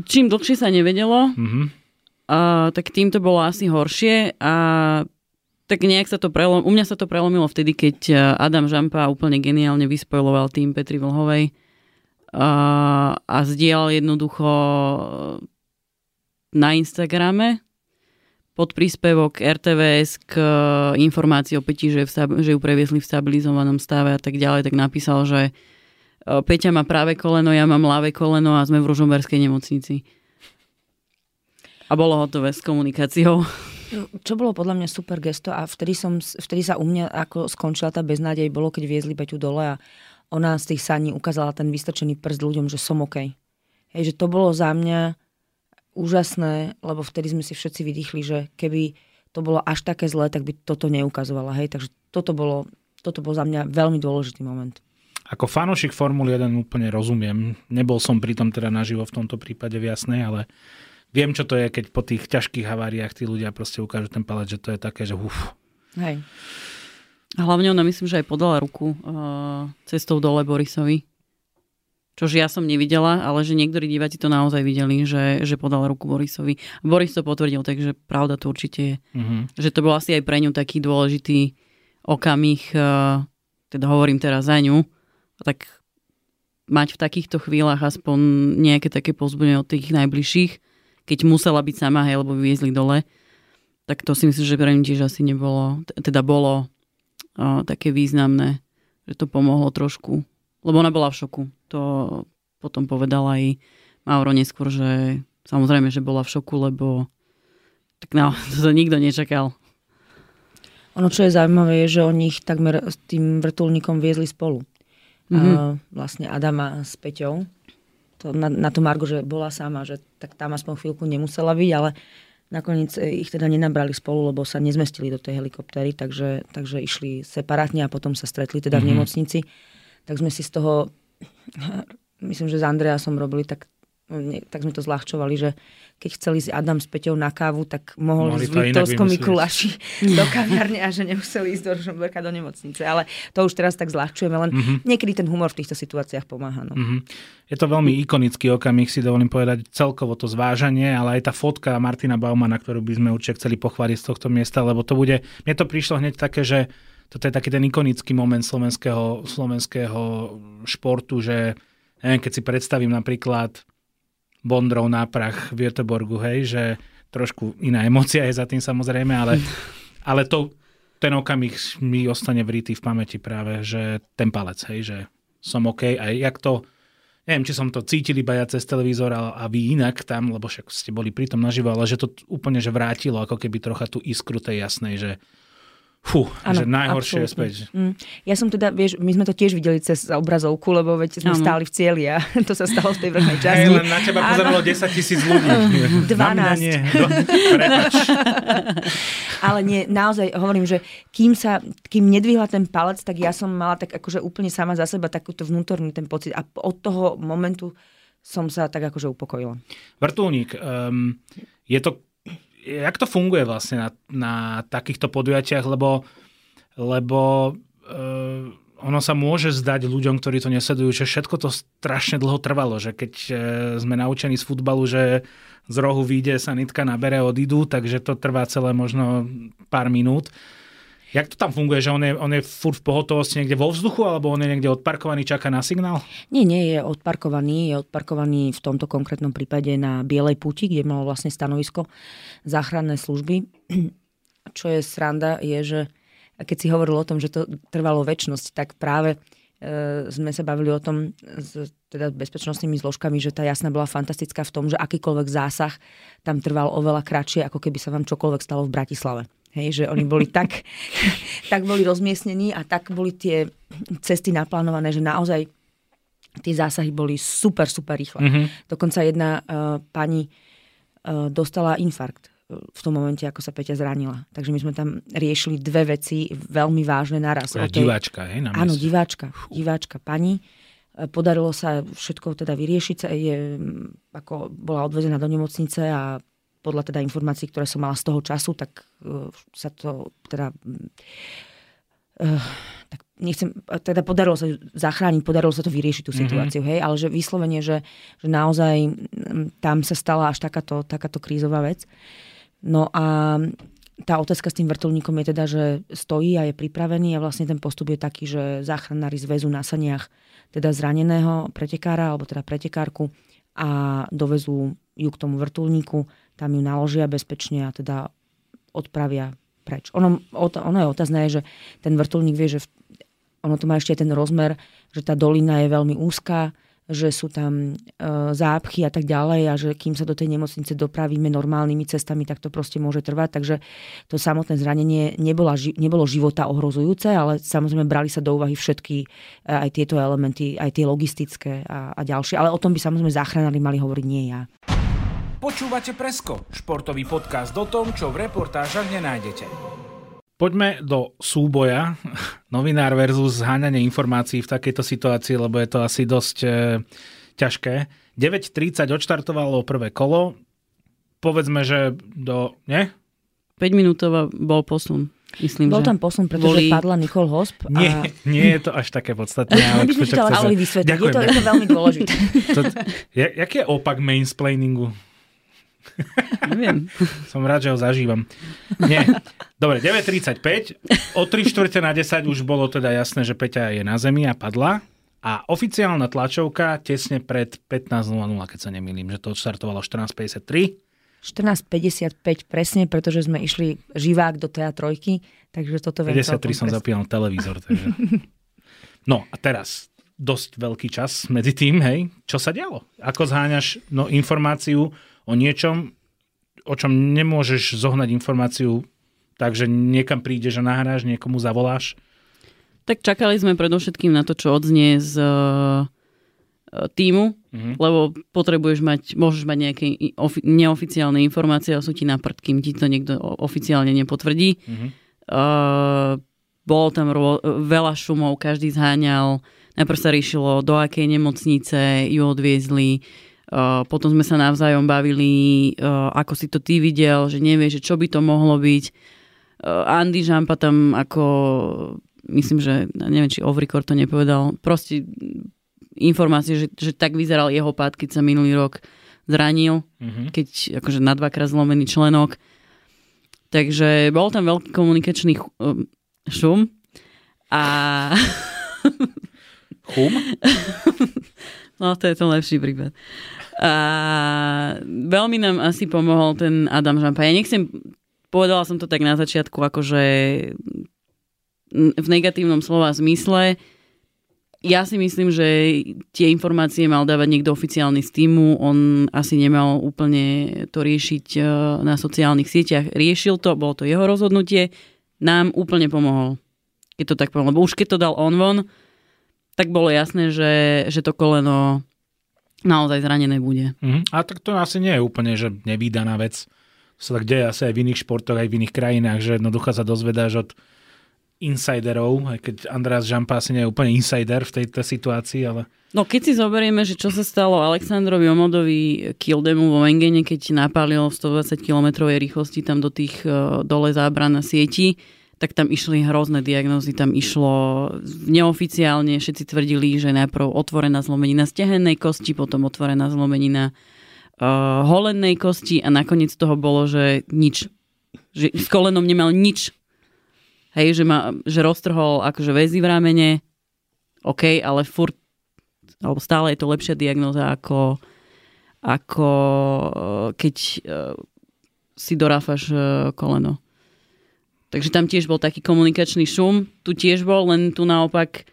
čím dlhšie sa nevedelo, mm-hmm. uh, tak tým to bolo asi horšie a tak nejak sa to prelom, u mňa sa to prelomilo vtedy, keď Adam Žampa úplne geniálne vyspojloval tým Petri Vlhovej uh, a zdieľal jednoducho na Instagrame pod príspevok RTVS k informácii o Peti, že, v, že ju previesli v stabilizovanom stave a tak ďalej, tak napísal, že Peťa má práve koleno, ja mám ľavé koleno a sme v Ružomberskej nemocnici. A bolo hotové s komunikáciou. Čo bolo podľa mňa super gesto a vtedy, som, vtedy sa u mňa ako skončila tá beznádej, bolo keď viezli Peťu dole a ona z tých saní ukázala ten vystrčený prst ľuďom, že som OK. Hej, že to bolo za mňa úžasné, lebo vtedy sme si všetci vydýchli, že keby to bolo až také zlé, tak by toto neukazovala. Hej, takže toto bolo, toto bol za mňa veľmi dôležitý moment. Ako fanošik Formuly 1 úplne rozumiem. Nebol som pritom teda naživo v tomto prípade v jasnej, ale viem, čo to je, keď po tých ťažkých haváriách tí ľudia proste ukážu ten palec, že to je také, že uf. Hej. Hlavne ona myslím, že aj podala ruku uh, cestou dole Borisovi. Čož ja som nevidela, ale že niektorí diváci to naozaj videli, že, že podal ruku Borisovi. Boris to potvrdil, takže pravda to určite je. Uh-huh. Že to bol asi aj pre ňu taký dôležitý okamih, uh, teda hovorím teraz za ňu, tak mať v takýchto chvíľach aspoň nejaké také pozbudenie od tých najbližších, keď musela byť sama, hej, lebo vyviezli dole, tak to si myslím, že pre tiež asi nebolo, teda bolo o, také významné, že to pomohlo trošku. Lebo ona bola v šoku. To potom povedala aj Mauro neskôr, že samozrejme, že bola v šoku, lebo tak no, to nikto nečakal. Ono, čo je zaujímavé, je, že oni ich takmer s tým vrtulníkom viezli spolu mm-hmm. uh, vlastne Adama s Peťou. To, na, na to Margo, že bola sama, že tak tam aspoň chvíľku nemusela byť, ale nakoniec e, ich teda nenabrali spolu, lebo sa nezmestili do tej helikoptéry, takže, takže išli separátne a potom sa stretli teda mm-hmm. v mhm. nemocnici. Tak sme si z toho, myslím, že s Andreasom robili tak tak sme to zľahčovali, že keď chceli ísť Adam s Peťou na kávu, tak mohol ísť v Liptovskom Mikuláši do kaviarne a že nemuseli ísť do Ružomberka do nemocnice. Ale to už teraz tak zľahčujeme, len mm-hmm. niekedy ten humor v týchto situáciách pomáha. No. Mm-hmm. Je to veľmi ikonický okamih, si dovolím povedať, celkovo to zvážanie, ale aj tá fotka Martina Baumana, ktorú by sme určite chceli pochváliť z tohto miesta, lebo to bude, mne to prišlo hneď také, že toto je taký ten ikonický moment slovenského, slovenského športu, že neviem, keď si predstavím napríklad Bondrov náprach v Göteborgu, hej, že trošku iná emocia je za tým samozrejme, ale, ale to, ten okamih mi ostane vrytý v pamäti práve, že ten palec, hej, že som OK. A jak to, neviem, či som to cítil iba ja cez televízor a, a vy inak tam, lebo však ste boli pritom naživo, ale že to úplne že vrátilo ako keby trocha tú iskru tej jasnej, že Fú, ano, že najhoršie absolútne. je späť. Mm. Ja som teda, vieš, my sme to tiež videli cez obrazovku, lebo veď sme ano. stáli v cieli a to sa stalo v tej vrchnej časti. Hey, len na teba pozeralo 10 tisíc ľudí. 12. nie. No, Ale nie, naozaj hovorím, že kým sa, kým nedvihla ten palec, tak ja som mala tak akože úplne sama za seba takúto vnútorný ten pocit a od toho momentu som sa tak akože upokojila. Vrtulník, um, je to jak to funguje vlastne na, na takýchto podujatiach, lebo, lebo uh, ono sa môže zdať ľuďom, ktorí to nesledujú, že všetko to strašne dlho trvalo, že keď uh, sme naučení z futbalu, že z rohu vyjde, sanitka nabere, odídu, takže to trvá celé možno pár minút. Jak to tam funguje, že on je, on je furt v pohotovosti niekde vo vzduchu, alebo on je niekde odparkovaný, čaká na signál? Nie, nie je odparkovaný. Je odparkovaný v tomto konkrétnom prípade na Bielej puti, kde malo vlastne stanovisko záchranné služby. Čo je sranda, je, že keď si hovoril o tom, že to trvalo väčšnosť, tak práve e, sme sa bavili o tom s teda bezpečnostnými zložkami, že tá jasná bola fantastická v tom, že akýkoľvek zásah tam trval oveľa kratšie, ako keby sa vám čokoľvek stalo v Bratislave. Hej, že oni boli tak, tak boli rozmiestnení a tak boli tie cesty naplánované, že naozaj tie zásahy boli super, super rýchle. Mm-hmm. Dokonca jedna uh, pani uh, dostala infarkt e, v tom momente, ako sa Peťa zranila. Takže my sme tam riešili dve veci veľmi vážne naraz. tej... diváčka, hej? Na Áno, diváčka. Diváčka pani. Podarilo sa všetko teda vyriešiť. Je, ako bola odvezená do nemocnice a podľa teda informácií, ktoré som mala z toho času, tak uh, sa to teda... Uh, tak nechcem, teda podarilo sa zachrániť, podarilo sa to vyriešiť tú mhm. situáciu, mm-hmm. hej, ale že vyslovene, že, že naozaj tam sa stala až takáto, takáto krízová vec. No a tá otázka s tým vrtulníkom je teda, že stojí a je pripravený a vlastne ten postup je taký, že záchranári zväzu na saniach teda zraneného pretekára alebo teda pretekárku a dovezú ju k tomu vrtulníku tam ju naložia bezpečne a teda odpravia preč. Ono, ono je otázne, že ten vrtulník vie, že ono to má ešte ten rozmer, že tá dolina je veľmi úzká, že sú tam e, zápchy a tak ďalej a že kým sa do tej nemocnice dopravíme normálnymi cestami, tak to proste môže trvať. Takže to samotné zranenie nebola, nebolo života ohrozujúce, ale samozrejme brali sa do úvahy všetky e, aj tieto elementy, aj tie logistické a, a ďalšie. Ale o tom by samozrejme záchranári mali hovoriť nie ja. Počúvate Presko, športový podcast o tom, čo v reportážach nenájdete. Poďme do súboja, novinár versus zháňanie informácií v takejto situácii, lebo je to asi dosť e, ťažké. 9.30 odštartovalo prvé kolo, povedzme, že do... Nie? 5 minútová bol posun. Myslím, Bol že tam posun, pretože boli... padla Nicole Hosp. A... Nie, nie je to až také podstatné. Ale by sme ale vysvetliť. Je to, je to veľmi dôležité. to, jaký je opak mainsplainingu? Neviem. Som rád, že ho zažívam. Nie. Dobre, 9.35. O 3 čtvrte na 10 už bolo teda jasné, že Peťa je na zemi a padla. A oficiálna tlačovka tesne pred 15.00, keď sa nemýlim, že to štartovalo 14.53. 14.55 presne, pretože sme išli živák do TA3, takže toto viem 53 som zapínal televízor. Takže... No a teraz dosť veľký čas medzi tým, hej, čo sa dialo? Ako zháňaš no, informáciu o niečom, o čom nemôžeš zohnať informáciu takže niekam prídeš a nahráš, niekomu zavoláš? Tak čakali sme predovšetkým na to, čo odznie z uh, týmu, mm-hmm. lebo potrebuješ mať, môžeš mať nejaké ofi- neoficiálne informácie a sú ti na prd, kým ti to niekto oficiálne nepotvrdí. Mm-hmm. Uh, bolo tam ro- veľa šumov, každý zháňal. Najprv sa riešilo, do akej nemocnice ju odviezli, potom sme sa navzájom bavili, uh, ako si to ty videl, že nevie, že čo by to mohlo byť. Uh, Andy Žampa tam ako, myslím, že, neviem, či Ovrikor to nepovedal, proste informácie, že, že tak vyzeral jeho pád, keď sa minulý rok zranil, mm-hmm. keď akože na dvakrát zlomený členok. Takže bol tam veľký komunikačný šum a... Chum? no, to je to lepší prípad. A veľmi nám asi pomohol ten Adam Žampa. Ja nechcem, povedala som to tak na začiatku, akože v negatívnom slova zmysle, ja si myslím, že tie informácie mal dávať niekto oficiálny z týmu, on asi nemal úplne to riešiť e, na sociálnych sieťach. Riešil to, bolo to jeho rozhodnutie, nám úplne pomohol. Keď to tak poviem, lebo už keď to dal on von, tak bolo jasné, že, že to koleno naozaj zranené bude. Mhm. A tak to asi nie je úplne, že nevýdaná vec. To sa tak deje asi aj v iných športoch, aj v iných krajinách, že jednoducho sa dozvedáš od insiderov, aj keď András Žampa asi nie je úplne insider v tejto situácii, ale... No keď si zoberieme, že čo sa stalo Aleksandrovi Omodovi Kildemu vo Vengene, keď napálil v 120 km rýchlosti tam do tých uh, dole zábran na sieti, tak tam išli hrozné diagnózy, tam išlo neoficiálne, všetci tvrdili, že najprv otvorená zlomenina stehennej kosti, potom otvorená zlomenina uh, holennej kosti a nakoniec toho bolo, že nič. Že s kolenom nemal nič hej, že, ma, že roztrhol akože väzy v ramene, OK, ale furt, alebo stále je to lepšia diagnoza ako, ako eh, keď uh, si doráfaš uh, koleno. Takže tam tiež bol taký komunikačný šum, tu tiež bol, len tu naopak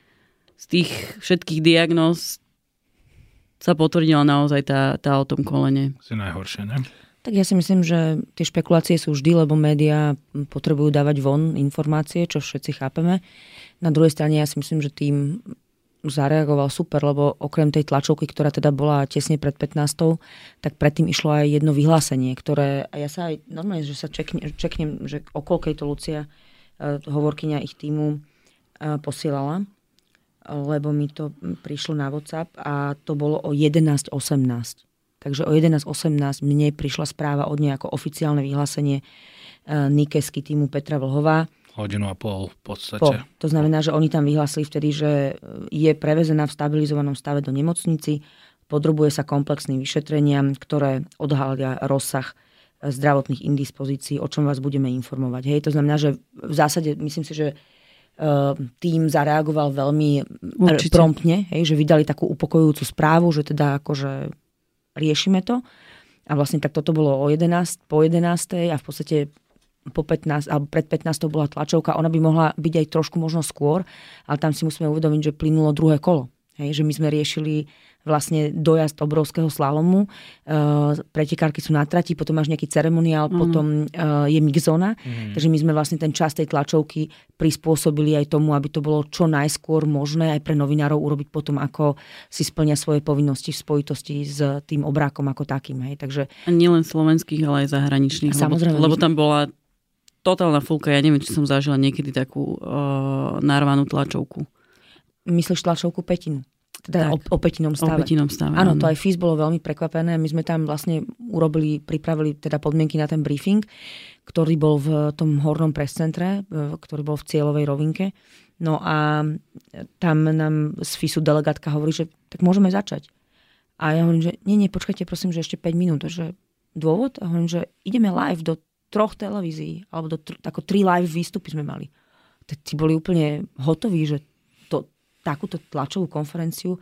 z tých všetkých diagnóz sa potvrdila naozaj tá, tá o tom kolene. Si najhoršie, ne? Tak ja si myslím, že tie špekulácie sú vždy, lebo médiá potrebujú dávať von informácie, čo všetci chápeme. Na druhej strane ja si myslím, že tým zareagoval super, lebo okrem tej tlačovky, ktorá teda bola tesne pred 15, tak predtým išlo aj jedno vyhlásenie, ktoré, a ja sa aj normálne, že sa čekne, čeknem, že okolkej to Lucia, uh, hovorkyňa ich týmu, uh, posielala, lebo mi to prišlo na WhatsApp a to bolo o 11.18. Takže o 11.18 mne prišla správa od nej ako oficiálne vyhlásenie uh, Nikesky týmu Petra Vlhová. Hodinu a pol v podstate. Po. To znamená, že oni tam vyhlásili vtedy, že je prevezená v stabilizovanom stave do nemocnici, podrobuje sa komplexným vyšetreniam, ktoré odhalia rozsah e, zdravotných indispozícií, o čom vás budeme informovať. Hej, to znamená, že v zásade myslím si, že e, tým zareagoval veľmi Určite. promptne, hej, že vydali takú upokojujúcu správu, že teda akože riešime to. A vlastne tak toto bolo o 11, po 11. a v podstate po 15, alebo pred 15 bola tlačovka, ona by mohla byť aj trošku možno skôr, ale tam si musíme uvedomiť, že plynulo druhé kolo. Hej, že my sme riešili vlastne dojazd obrovského slalomu. Uh, pretekárky sú na trati, potom máš nejaký ceremoniál, mm. potom uh, je mixzona. Mm. Takže my sme vlastne ten čas tej tlačovky prispôsobili aj tomu, aby to bolo čo najskôr možné aj pre novinárov urobiť potom, ako si splnia svoje povinnosti v spojitosti s tým obrákom ako takým. Hej. Takže... A nielen slovenských, ale aj zahraničných. Samozrejme. Lebo, lebo tam bola totálna fulka. Ja neviem, či som zažila niekedy takú uh, narvanú tlačovku. Myslíš tlačovku Petinu? Teda tak, o, o petinom stave. O petinom stave, áno. áno. to aj FIS bolo veľmi prekvapené. My sme tam vlastne urobili, pripravili teda podmienky na ten briefing, ktorý bol v tom hornom prescentre, ktorý bol v cieľovej rovinke. No a tam nám z FISu delegátka hovorí, že tak môžeme začať. A ja hovorím, že nie, nie, počkajte prosím, že ešte 5 minút. Že dôvod? A hovorím, že ideme live do troch televízií, alebo do tr- ako tri live výstupy sme mali. Tí boli úplne hotoví, že to, takúto tlačovú konferenciu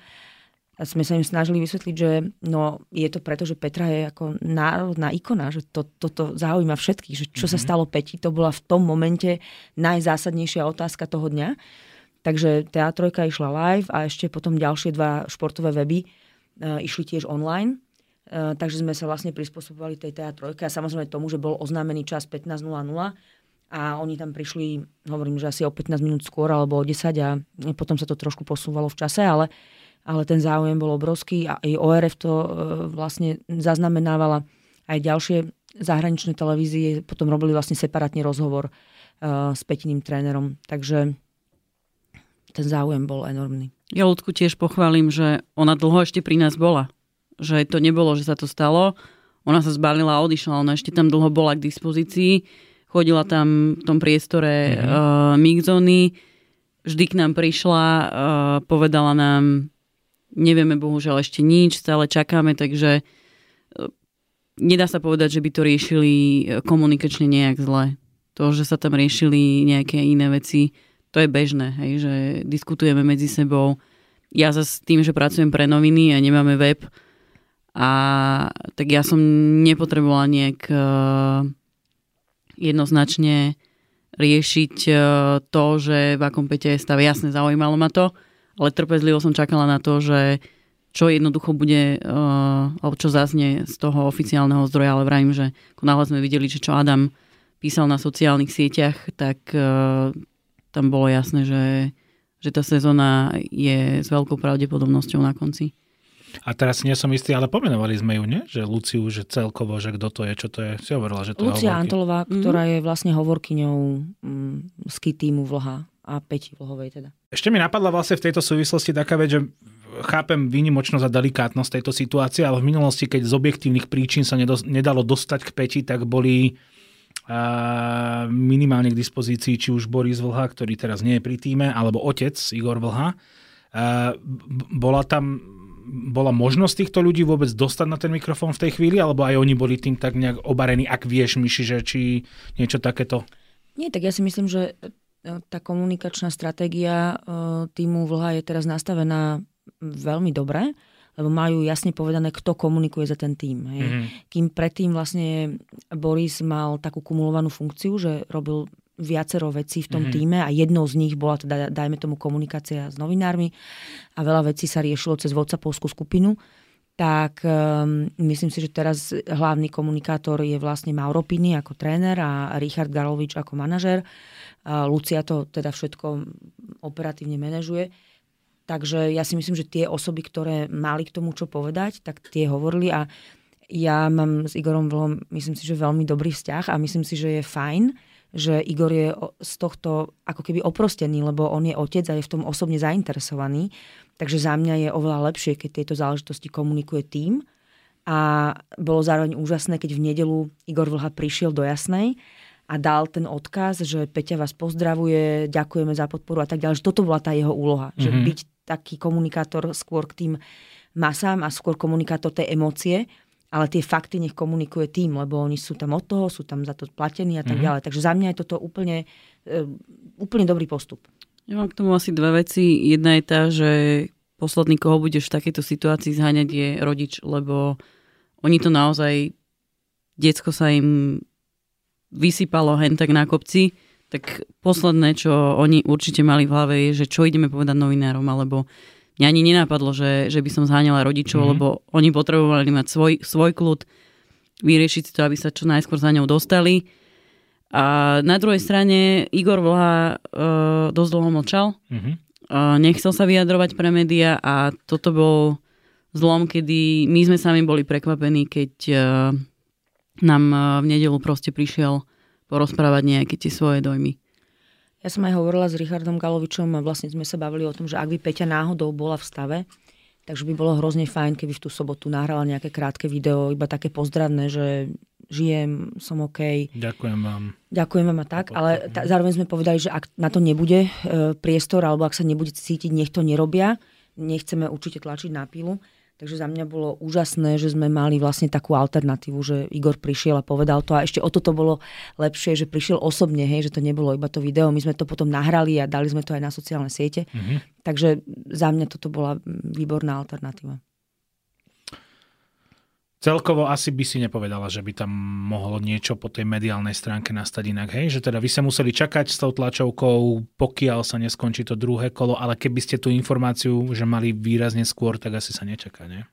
a sme sa im snažili vysvetliť, že no, je to preto, že Petra je ako národná ikona, že to, toto zaujíma všetkých, že čo mm-hmm. sa mhm. stalo Peti, to bola v tom momente najzásadnejšia otázka toho dňa. Takže teatrojka išla live a ešte potom ďalšie dva športové weby e, išli tiež online. E, takže sme sa vlastne prispôsobovali tej teatrojke a samozrejme tomu, že bol oznámený čas 15.00 a oni tam prišli, hovorím, že asi o 15 minút skôr alebo o 10 a potom sa to trošku posúvalo v čase, ale, ale ten záujem bol obrovský a aj ORF to e, vlastne zaznamenávala aj ďalšie zahraničné televízie, potom robili vlastne separátne rozhovor uh, s petiným trénerom, takže ten záujem bol enormný. Ja ľudku tiež pochválim, že ona dlho ešte pri nás bola. Že to nebolo, že sa to stalo. Ona sa zbalila a odišla, ona ešte tam dlho bola k dispozícii chodila tam v tom priestore mm-hmm. uh, mixzony, vždy k nám prišla, uh, povedala nám, nevieme bohužiaľ ešte nič, stále čakáme, takže uh, nedá sa povedať, že by to riešili komunikačne nejak zle. To, že sa tam riešili nejaké iné veci, to je bežné, hej, že diskutujeme medzi sebou. Ja zase tým, že pracujem pre noviny a nemáme web, a tak ja som nepotrebovala nejak uh, jednoznačne riešiť e, to, že v akom pete je stav. Jasne, zaujímalo ma to, ale trpezlivo som čakala na to, že čo jednoducho bude, uh, alebo čo zaznie z toho oficiálneho zdroja, ale vrajím, že náhle sme videli, že čo Adam písal na sociálnych sieťach, tak tam bolo jasné, že, že tá sezóna je s veľkou pravdepodobnosťou na konci. A teraz nie som istý, ale pomenovali sme ju, nie? Že Luciu, že celkovo, že kto to je, čo to je. Si hovorila, že to Lucia je Antolová, mm-hmm. ktorá je vlastne hovorkyňou mm, ski týmu Vlha a Peti Vlhovej teda. Ešte mi napadla vlastne v tejto súvislosti taká vec, že chápem výnimočnosť a delikátnosť tejto situácie, ale v minulosti, keď z objektívnych príčin sa nedalo dostať k Peti, tak boli uh, minimálne k dispozícii či už Boris Vlha, ktorý teraz nie je pri týme, alebo otec Igor Vlha. Uh, bola tam bola možnosť týchto ľudí vôbec dostať na ten mikrofón v tej chvíli, alebo aj oni boli tým tak nejak obarení, ak vieš, Myši, že či niečo takéto? Nie, tak ja si myslím, že e, tá komunikačná stratégia e, týmu Vlha je teraz nastavená veľmi dobre, lebo majú jasne povedané, kto komunikuje za ten tým. Hej. Mm-hmm. Kým predtým vlastne Boris mal takú kumulovanú funkciu, že robil viacero vecí v tom mm-hmm. týme a jednou z nich bola teda, dajme tomu, komunikácia s novinármi a veľa vecí sa riešilo cez WhatsAppovskú skupinu, tak um, myslím si, že teraz hlavný komunikátor je vlastne Mauro Pini ako tréner a Richard Galovič ako manažer. Uh, Lucia to teda všetko operatívne manažuje. Takže ja si myslím, že tie osoby, ktoré mali k tomu čo povedať, tak tie hovorili a ja mám s Igorom Vlom, myslím si, že veľmi dobrý vzťah a myslím si, že je fajn, že Igor je z tohto ako keby oprostený, lebo on je otec a je v tom osobne zainteresovaný. Takže za mňa je oveľa lepšie, keď tieto záležitosti komunikuje tým. A bolo zároveň úžasné, keď v nedelu Igor Vlha prišiel do Jasnej a dal ten odkaz, že Peťa vás pozdravuje, ďakujeme za podporu a tak ďalej. Že toto bola tá jeho úloha. Mm-hmm. Že mhm. byť taký komunikátor skôr k tým masám a skôr komunikátor tej emócie ale tie fakty nech komunikuje tým, lebo oni sú tam od toho, sú tam za to platení a tak mm-hmm. ďalej. Takže za mňa je toto úplne, uh, úplne dobrý postup. Ja mám k tomu asi dve veci. Jedna je tá, že posledný, koho budeš v takejto situácii zháňať, je rodič, lebo oni to naozaj, diecko sa im vysypalo hen tak na kopci, tak posledné, čo oni určite mali v hlave je, že čo ideme povedať novinárom, alebo mňa ani nenápadlo, že, že by som zháňala rodičov, mm-hmm. lebo oni potrebovali mať svoj, svoj kľud, vyriešiť si to, aby sa čo najskôr za ňou dostali. A na druhej strane Igor Vlha uh, dosť dlho mlčal. Mm-hmm. Uh, nechcel sa vyjadrovať pre média a toto bol zlom, kedy my sme sami boli prekvapení, keď uh, nám uh, v nedelu proste prišiel porozprávať nejaké tie svoje dojmy. Ja som aj hovorila s Richardom Galovičom a vlastne sme sa bavili o tom, že ak by Peťa náhodou bola v stave, takže by bolo hrozne fajn, keby v tú sobotu nahrala nejaké krátke video, iba také pozdravné, že žijem, som OK. Ďakujem vám. Ďakujem vám a tak, ale ta, zároveň sme povedali, že ak na to nebude e, priestor, alebo ak sa nebude cítiť, nech to nerobia, nechceme určite tlačiť na pilu, Takže za mňa bolo úžasné, že sme mali vlastne takú alternatívu, že Igor prišiel a povedal to a ešte o toto bolo lepšie, že prišiel osobne, hej, že to nebolo iba to video, my sme to potom nahrali a dali sme to aj na sociálne siete. Mm-hmm. Takže za mňa toto bola výborná alternatíva. Celkovo asi by si nepovedala, že by tam mohlo niečo po tej mediálnej stránke nastať inak, hej? Že teda vy sa museli čakať s tou tlačovkou, pokiaľ sa neskončí to druhé kolo, ale keby ste tú informáciu, že mali výrazne skôr, tak asi sa nečaká, nie?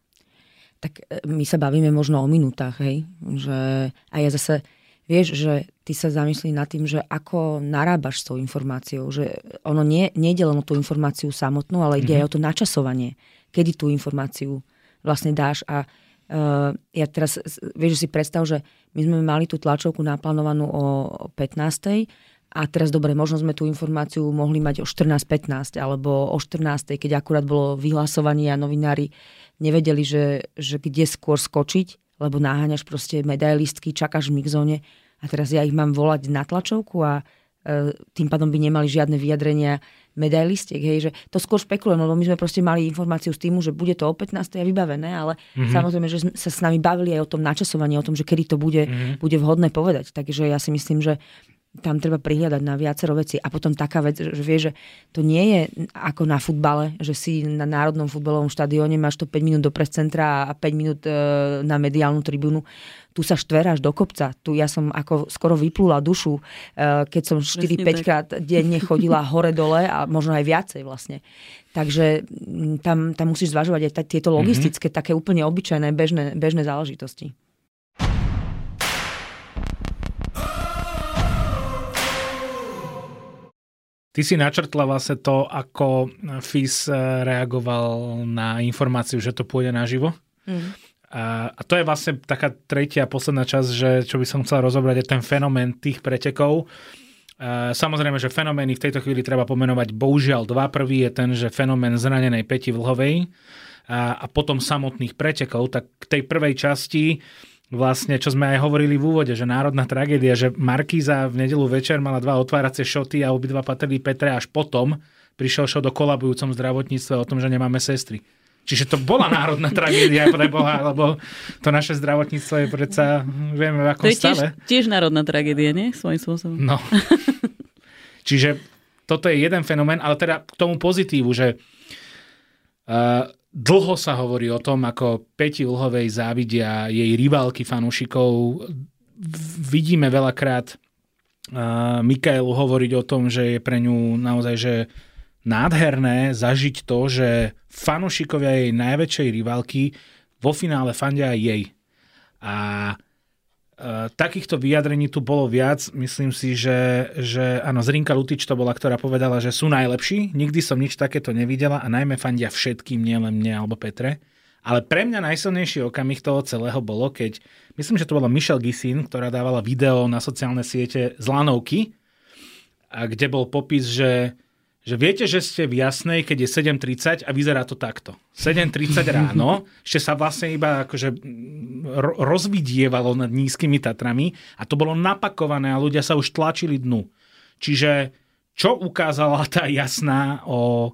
Tak e, my sa bavíme možno o minútach, hej? Že, a ja zase, vieš, že ty sa zamyslí nad tým, že ako narábaš s tou informáciou, že ono nie, nejde len o tú informáciu samotnú, ale ide mm-hmm. aj o to načasovanie, kedy tú informáciu vlastne dáš a Uh, ja teraz, vieš, si predstav, že my sme mali tú tlačovku naplánovanú o 15. A teraz dobre, možno sme tú informáciu mohli mať o 14.15 alebo o 14. keď akurát bolo vyhlasovanie a novinári nevedeli, že, že kde skôr skočiť, lebo náhaňaš proste medailistky, čakáš v mixzone a teraz ja ich mám volať na tlačovku a uh, tým pádom by nemali žiadne vyjadrenia medailistek, hej, že to skôr špekulujem, lebo my sme proste mali informáciu z týmu, že bude to o 15. a vybavené, ale mm-hmm. samozrejme, že sa s nami bavili aj o tom načasovaní, o tom, že kedy to bude, mm-hmm. bude vhodné povedať. Takže ja si myslím, že tam treba prihľadať na viacero veci. A potom taká vec, že vie, že to nie je ako na futbale, že si na národnom futbalovom štadióne máš to 5 minút do centra a 5 minút e, na mediálnu tribúnu. Tu sa štveráš do kopca. Tu ja som ako skoro vyplula dušu, e, keď som 4-5 krát denne chodila hore-dole a možno aj viacej vlastne. Takže tam, tam musíš zvažovať aj t- tieto mhm. logistické, mm-hmm. také úplne obyčajné, bežné, bežné záležitosti. Ty si načrtla vlastne to, ako FIS eh, reagoval na informáciu, že to pôjde naživo. Mm. A, a to je vlastne taká tretia posledná časť, že čo by som chcel rozobrať, je ten fenomén tých pretekov. Samozrejme, že fenomény v tejto chvíli treba pomenovať bohužiaľ dva. Prvý je ten, že fenomén zranenej Peti Vlhovej a, a potom samotných pretekov. Tak k tej prvej časti vlastne, čo sme aj hovorili v úvode, že národná tragédia, že Markíza v nedelu večer mala dva otváracie šoty a obidva patrili Petre až potom prišiel šot o kolabujúcom zdravotníctve o tom, že nemáme sestry. Čiže to bola národná tragédia pre Boha, lebo to naše zdravotníctvo je predsa, vieme v akom to je tiež, stave. tiež národná tragédia, nie? Svojím spôsobom. No. Čiže toto je jeden fenomén, ale teda k tomu pozitívu, že uh, Dlho sa hovorí o tom, ako Peti Ulhovej závidia jej rivalky fanúšikov. Vidíme veľakrát uh, Mikaelu hovoriť o tom, že je pre ňu naozaj že nádherné zažiť to, že fanúšikovia jej najväčšej rivalky vo finále fandia jej. A takýchto vyjadrení tu bolo viac. Myslím si, že, že áno, Zrinka Lutič to bola, ktorá povedala, že sú najlepší. Nikdy som nič takéto nevidela a najmä fandia všetkým, nielen mne alebo Petre. Ale pre mňa najsilnejší okamih toho celého bolo, keď, myslím, že to bola Michelle Gisin, ktorá dávala video na sociálne siete z lanovky, a kde bol popis, že že viete, že ste v jasnej, keď je 7.30 a vyzerá to takto. 7.30 ráno, ešte sa vlastne iba akože rozvidievalo nad nízkymi Tatrami a to bolo napakované a ľudia sa už tlačili dnu. Čiže čo ukázala tá jasná o,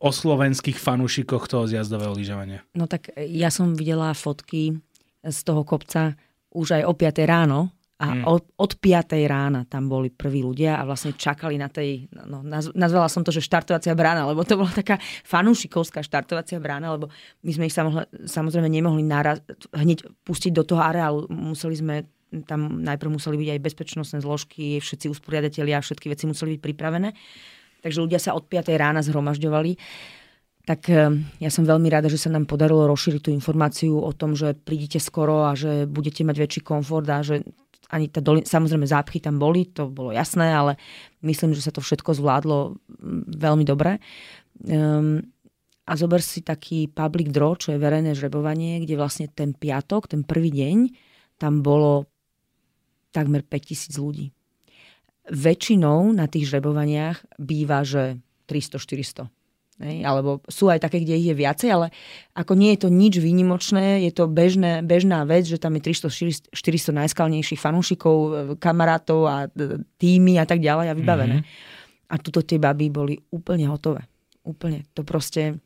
o slovenských fanúšikoch toho zjazdového lyžovania? No tak ja som videla fotky z toho kopca už aj o 5 ráno, a mm. od, od 5. rána tam boli prví ľudia a vlastne čakali na tej, no, nazvala som to, že štartovacia brána, lebo to bola taká fanúšikovská štartovacia brána, lebo my sme ich samozrejme nemohli naraz, hneď pustiť do toho areálu. Museli sme tam najprv museli byť aj bezpečnostné zložky, všetci usporiadatelia, všetky veci museli byť pripravené. Takže ľudia sa od 5. rána zhromažďovali. Tak eh, ja som veľmi rada, že sa nám podarilo rozšíriť tú informáciu o tom, že prídete skoro a že budete mať väčší komfort a že ani tá dolina, samozrejme zápchy tam boli, to bolo jasné, ale myslím, že sa to všetko zvládlo mm, veľmi dobre. Um, a zober si taký public draw, čo je verejné žrebovanie, kde vlastne ten piatok, ten prvý deň, tam bolo takmer 5000 ľudí. Väčšinou na tých žrebovaniach býva, že 300-400 Hej, alebo sú aj také, kde ich je viacej, ale ako nie je to nič výnimočné, je to bežné, bežná vec, že tam je 300-400 najskalnejších fanúšikov, e, kamarátov a e, týmy a tak ďalej a vybavené. Mm-hmm. A tuto tie baby boli úplne hotové. Úplne. To proste,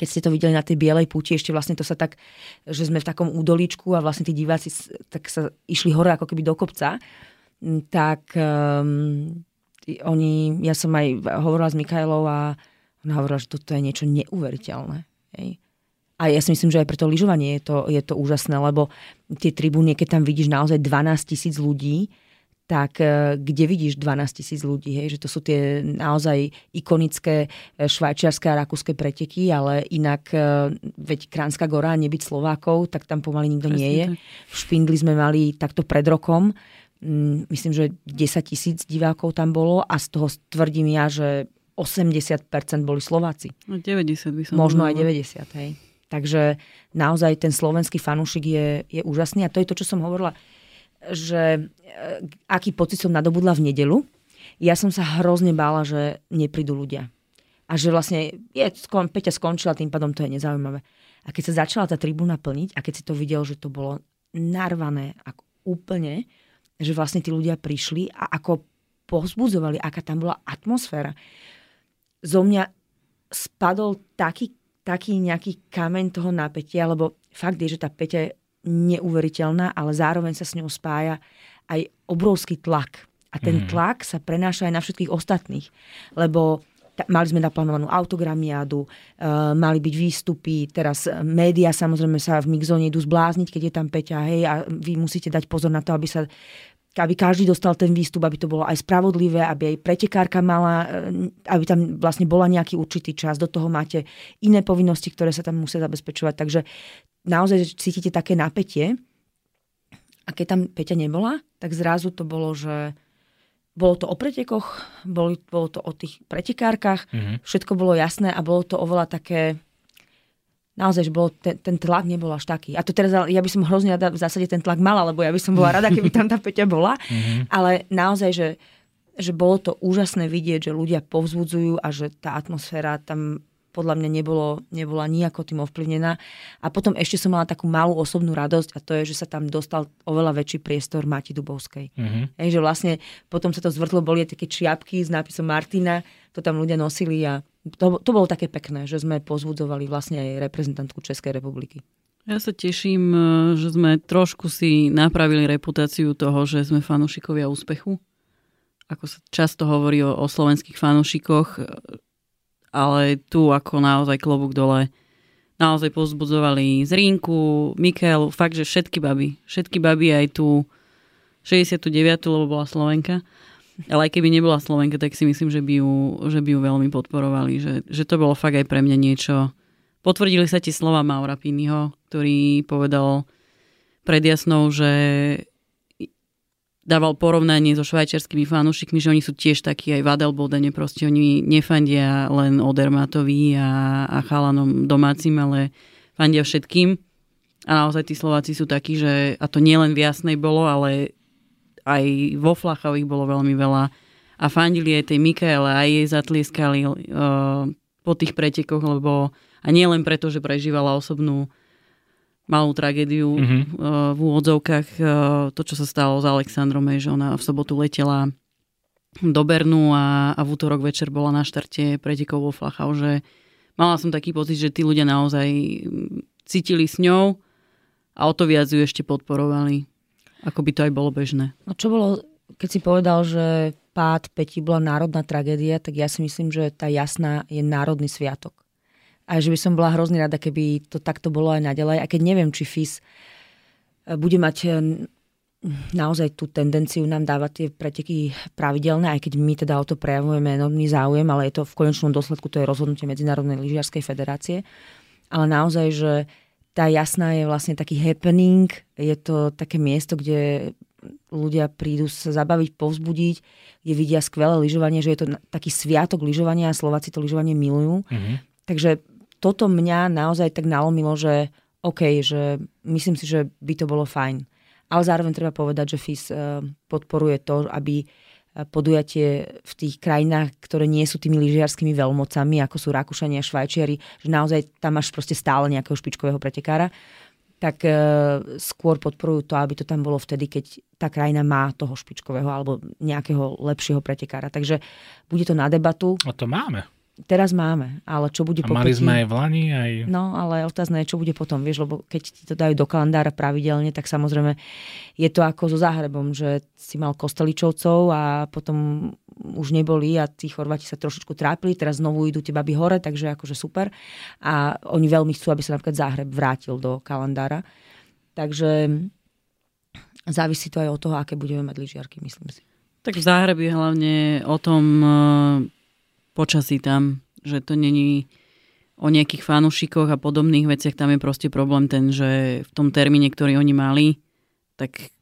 keď ste to videli na tej bielej púti, ešte vlastne to sa tak, že sme v takom údolíčku a vlastne tí diváci tak sa išli hore ako keby do kopca, tak um, oni, ja som aj hovorila s Mikajlou a ona hovorila, že toto je niečo neuveriteľné. Hej. A ja si myslím, že aj pre to lyžovanie je to, je to úžasné, lebo tie tribúny, keď tam vidíš naozaj 12 tisíc ľudí, tak e, kde vidíš 12 tisíc ľudí, hej? že to sú tie naozaj ikonické e, švajčiarske a rakúske preteky, ale inak, e, veď Kránska gora, nebyť Slovákov, tak tam pomaly nikto Presne nie je. V Špindli sme mali takto pred rokom, mm, myslím, že 10 tisíc divákov tam bolo a z toho tvrdím ja, že 80% boli Slováci. 90 no, by som Možno aj 90, hej. Takže naozaj ten slovenský fanúšik je, je úžasný a to je to, čo som hovorila, že e, aký pocit som nadobudla v nedelu. Ja som sa hrozne bála, že neprídu ľudia. A že vlastne je, skon, Peťa skončila, tým pádom to je nezaujímavé. A keď sa začala tá tribúna plniť a keď si to videl, že to bolo narvané ako úplne, že vlastne tí ľudia prišli a ako pozbudzovali, aká tam bola atmosféra zo mňa spadol taký, taký nejaký kameň toho napätia, lebo fakt je, že tá Peťa je neuveriteľná, ale zároveň sa s ňou spája aj obrovský tlak. A ten tlak sa prenáša aj na všetkých ostatných. Lebo mali sme naplánovanú autogramiádu, uh, mali byť výstupy, teraz média samozrejme sa v mixzone idú zblázniť, keď je tam Peťa, hej, a vy musíte dať pozor na to, aby sa aby každý dostal ten výstup, aby to bolo aj spravodlivé, aby aj pretekárka mala, aby tam vlastne bola nejaký určitý čas. Do toho máte iné povinnosti, ktoré sa tam musia zabezpečovať. Takže naozaj cítite také napätie. A keď tam Peťa nebola, tak zrazu to bolo, že bolo to o pretekoch, bolo, bolo to o tých pretekárkach, mm-hmm. všetko bolo jasné a bolo to oveľa také, naozaj, že bolo, ten, ten tlak nebol až taký. A to teraz, ja by som hrozne rada v zásade ten tlak mala, lebo ja by som bola rada, keby tam tá Peťa bola, mm-hmm. ale naozaj, že, že bolo to úžasné vidieť, že ľudia povzbudzujú a že tá atmosféra tam podľa mňa nebolo, nebola nejako tým ovplyvnená. A potom ešte som mala takú malú osobnú radosť a to je, že sa tam dostal oveľa väčší priestor Mati Dubovskej. Mm-hmm. Ej, že vlastne potom sa to zvrtlo, boli také čiapky s nápisom Martina, to tam ľudia nosili a to, to bolo také pekné, že sme pozbudzovali vlastne aj reprezentantku Českej republiky. Ja sa teším, e, že sme trošku si napravili reputáciu toho, že sme fanúšikovia úspechu. Ako sa často hovorí o, o slovenských fanúšikoch, ale tu ako naozaj klobúk dole naozaj pozbudzovali z Rínku, Mikel, fakt, že všetky baby, všetky baby aj tu 69, lebo bola Slovenka. Ale aj keby nebola Slovenka, tak si myslím, že by ju, že by ju veľmi podporovali. Že, že to bolo fakt aj pre mňa niečo. Potvrdili sa tie slova Maura Piniho, ktorý povedal pred jasnou, že dával porovnanie so švajčiarskými fanúšikmi, že oni sú tiež takí aj v Adelbodene, proste oni nefandia len Odermatovi a, a chalanom domácim, ale fandia všetkým. A naozaj tí Slováci sú takí, že, a to nielen v Jasnej bolo, ale aj vo Flachov ich bolo veľmi veľa. A fandili aj tej Mikaele, aj jej zatlieskali uh, po tých pretekoch, lebo a nie len preto, že prežívala osobnú malú tragédiu mm-hmm. v úvodzovkách. Eh, to, čo sa stalo s Alexandrom, je, že ona v sobotu letela do Bernu a, a v útorok večer bola na štarte pretekov vo Flachau, že mala som taký pocit, že tí ľudia naozaj cítili s ňou a o to viac ju ešte podporovali, ako by to aj bolo bežné. No čo bolo, keď si povedal, že pád Peti bola národná tragédia, tak ja si myslím, že tá jasná je národný sviatok a že by som bola hrozne rada, keby to takto bolo aj naďalej. A keď neviem, či FIS e, bude mať e, naozaj tú tendenciu nám dávať tie preteky pravidelné, aj keď my teda o to prejavujeme enormný záujem, ale je to v konečnom dôsledku, to je rozhodnutie Medzinárodnej lyžiarskej federácie. Ale naozaj, že tá jasná je vlastne taký happening, je to také miesto, kde ľudia prídu sa zabaviť, povzbudiť, kde vidia skvelé lyžovanie, že je to taký sviatok lyžovania a Slováci to lyžovanie milujú. Mm-hmm. Takže toto mňa naozaj tak nalomilo, že OK, že myslím si, že by to bolo fajn. Ale zároveň treba povedať, že FIS eh, podporuje to, aby podujatie v tých krajinách, ktoré nie sú tými lyžiarskými veľmocami, ako sú Rakúšania Švajčiari, že naozaj tam máš proste stále nejakého špičkového pretekára, tak e, skôr podporujú to, aby to tam bolo vtedy, keď tá krajina má toho špičkového alebo nejakého lepšieho pretekára. Takže bude to na debatu. A to máme. Teraz máme, ale čo bude a mali sme aj v Lani, aj... No, ale otázne je, čo bude potom, vieš, lebo keď ti to dajú do kalendára pravidelne, tak samozrejme je to ako so Záhrebom, že si mal Kosteličovcov a potom už neboli a tí Chorváti sa trošičku trápili, teraz znovu idú tie baby hore, takže akože super. A oni veľmi chcú, aby sa napríklad Záhreb vrátil do kalendára. Takže závisí to aj od toho, aké budeme mať lyžiarky, myslím si. Tak v Záhrebi hlavne o tom počasí tam, že to není o nejakých fanúšikoch a podobných veciach, tam je proste problém ten, že v tom termíne, ktorý oni mali, tak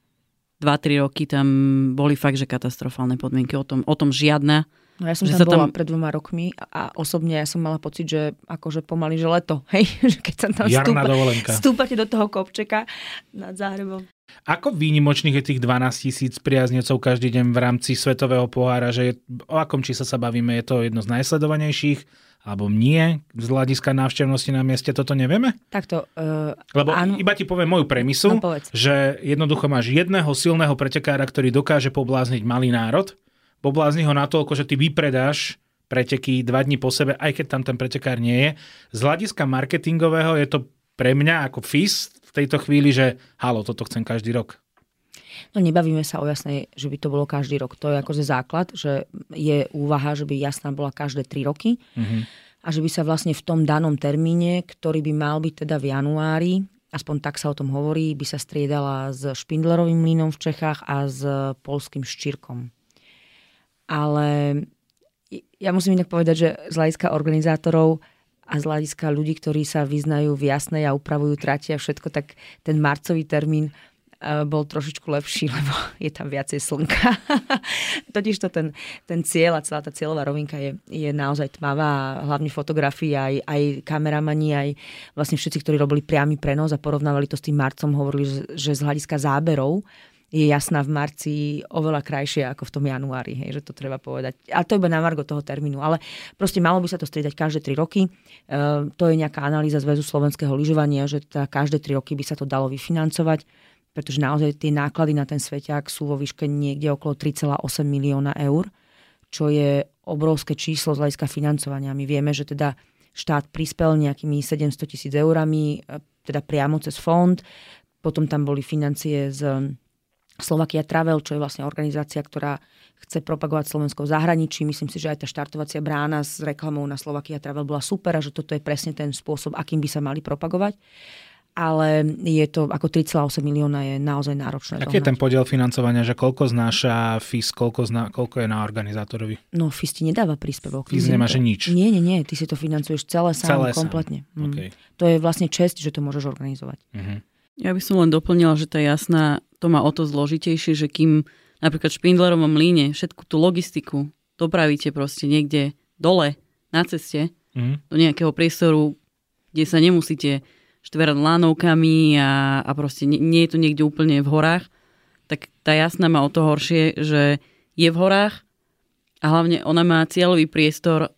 2-3 roky tam boli fakt, že katastrofálne podmienky. O tom, o tom žiadna. No ja som tam bola tam... pred dvoma rokmi a osobne ja som mala pocit, že akože pomaly, že leto, hej, že keď sa tam stúpa, stúpate do toho kopčeka nad Záhrebom. Ako výnimočných je tých 12 tisíc priaznecov každý deň v rámci Svetového pohára? Že je, o akom čísle sa bavíme? Je to jedno z najsledovanejších? Alebo nie? Z hľadiska návštevnosti na mieste toto nevieme? Takto. Uh, Lebo áno. iba ti poviem moju premisu, no, že jednoducho máš jedného silného pretekára, ktorý dokáže poblázniť malý národ. Poblázni ho natoľko, že ty vypredáš preteky dva dní po sebe, aj keď tam ten pretekár nie je. Z hľadiska marketingového je to pre mňa ako FIS tejto chvíli, že halo, toto chcem každý rok? No nebavíme sa o jasnej, že by to bolo každý rok. To je akože základ, že je úvaha, že by jasná bola každé tri roky. Mm-hmm. A že by sa vlastne v tom danom termíne, ktorý by mal byť teda v januári, aspoň tak sa o tom hovorí, by sa striedala s Špindlerovým mlynom v Čechách a s polským Štyrkom. Ale ja musím inak povedať, že z hľadiska organizátorov a z hľadiska ľudí, ktorí sa vyznajú v jasnej a upravujú trati a všetko, tak ten marcový termín e, bol trošičku lepší, lebo je tam viacej slnka. Totiž to ten, ten cieľ a celá tá cieľová rovinka je, je naozaj tmavá, hlavne fotografii, aj, aj kameramani, aj vlastne všetci, ktorí robili priamy prenos a porovnávali to s tým marcom, hovorili, že, že z hľadiska záberov je jasná v marci oveľa krajšie ako v tom januári, hej, že to treba povedať. A to iba na margo toho termínu, ale proste malo by sa to striedať každé 3 roky. E, to je nejaká analýza Zväzu slovenského lyžovania, že tá každé 3 roky by sa to dalo vyfinancovať, pretože naozaj tie náklady na ten sveťák sú vo výške niekde okolo 3,8 milióna eur, čo je obrovské číslo z hľadiska financovania. My vieme, že teda štát prispel nejakými 700 tisíc eurami, e, teda priamo cez fond, potom tam boli financie z Slovakia Travel, čo je vlastne organizácia, ktorá chce propagovať Slovensko v zahraničí. Myslím si, že aj tá štartovacia brána s reklamou na Slovakia Travel bola super a že toto je presne ten spôsob, akým by sa mali propagovať. Ale je to ako 3,8 milióna je naozaj náročné. Aký je ten podiel financovania, že koľko znáša FIS, koľko, zna, koľko je na organizátorovi? No FIS ti nedáva príspevok. FIS nemá, že nič. Nie, nie, nie, ty si to financuješ celé sám, celé kompletne. Sám. Mm. Okay. To je vlastne čest, že to môžeš organizovať. Uh-huh. Ja by som len doplnila, že tá jasná, to má o to zložitejšie, že kým napríklad v Špindlerovom mlíne všetku tú logistiku dopravíte proste niekde dole, na ceste, mm. do nejakého priestoru, kde sa nemusíte štverať lánovkami a, a proste nie, nie je to niekde úplne v horách, tak tá jasná má o to horšie, že je v horách a hlavne ona má cieľový priestor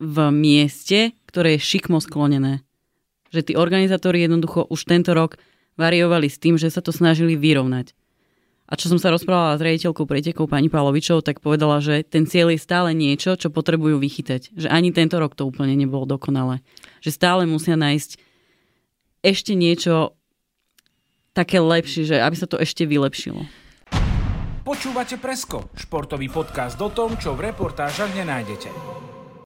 v mieste, ktoré je šikmo sklonené. Že tí organizátori jednoducho už tento rok variovali s tým, že sa to snažili vyrovnať. A čo som sa rozprávala s riaditeľkou pretekov pani Pavlovičov, tak povedala, že ten cieľ je stále niečo, čo potrebujú vychytať. Že ani tento rok to úplne nebolo dokonalé. Že stále musia nájsť ešte niečo také lepšie, že aby sa to ešte vylepšilo. Počúvate Presko, športový podcast o tom, čo v reportážach nenájdete.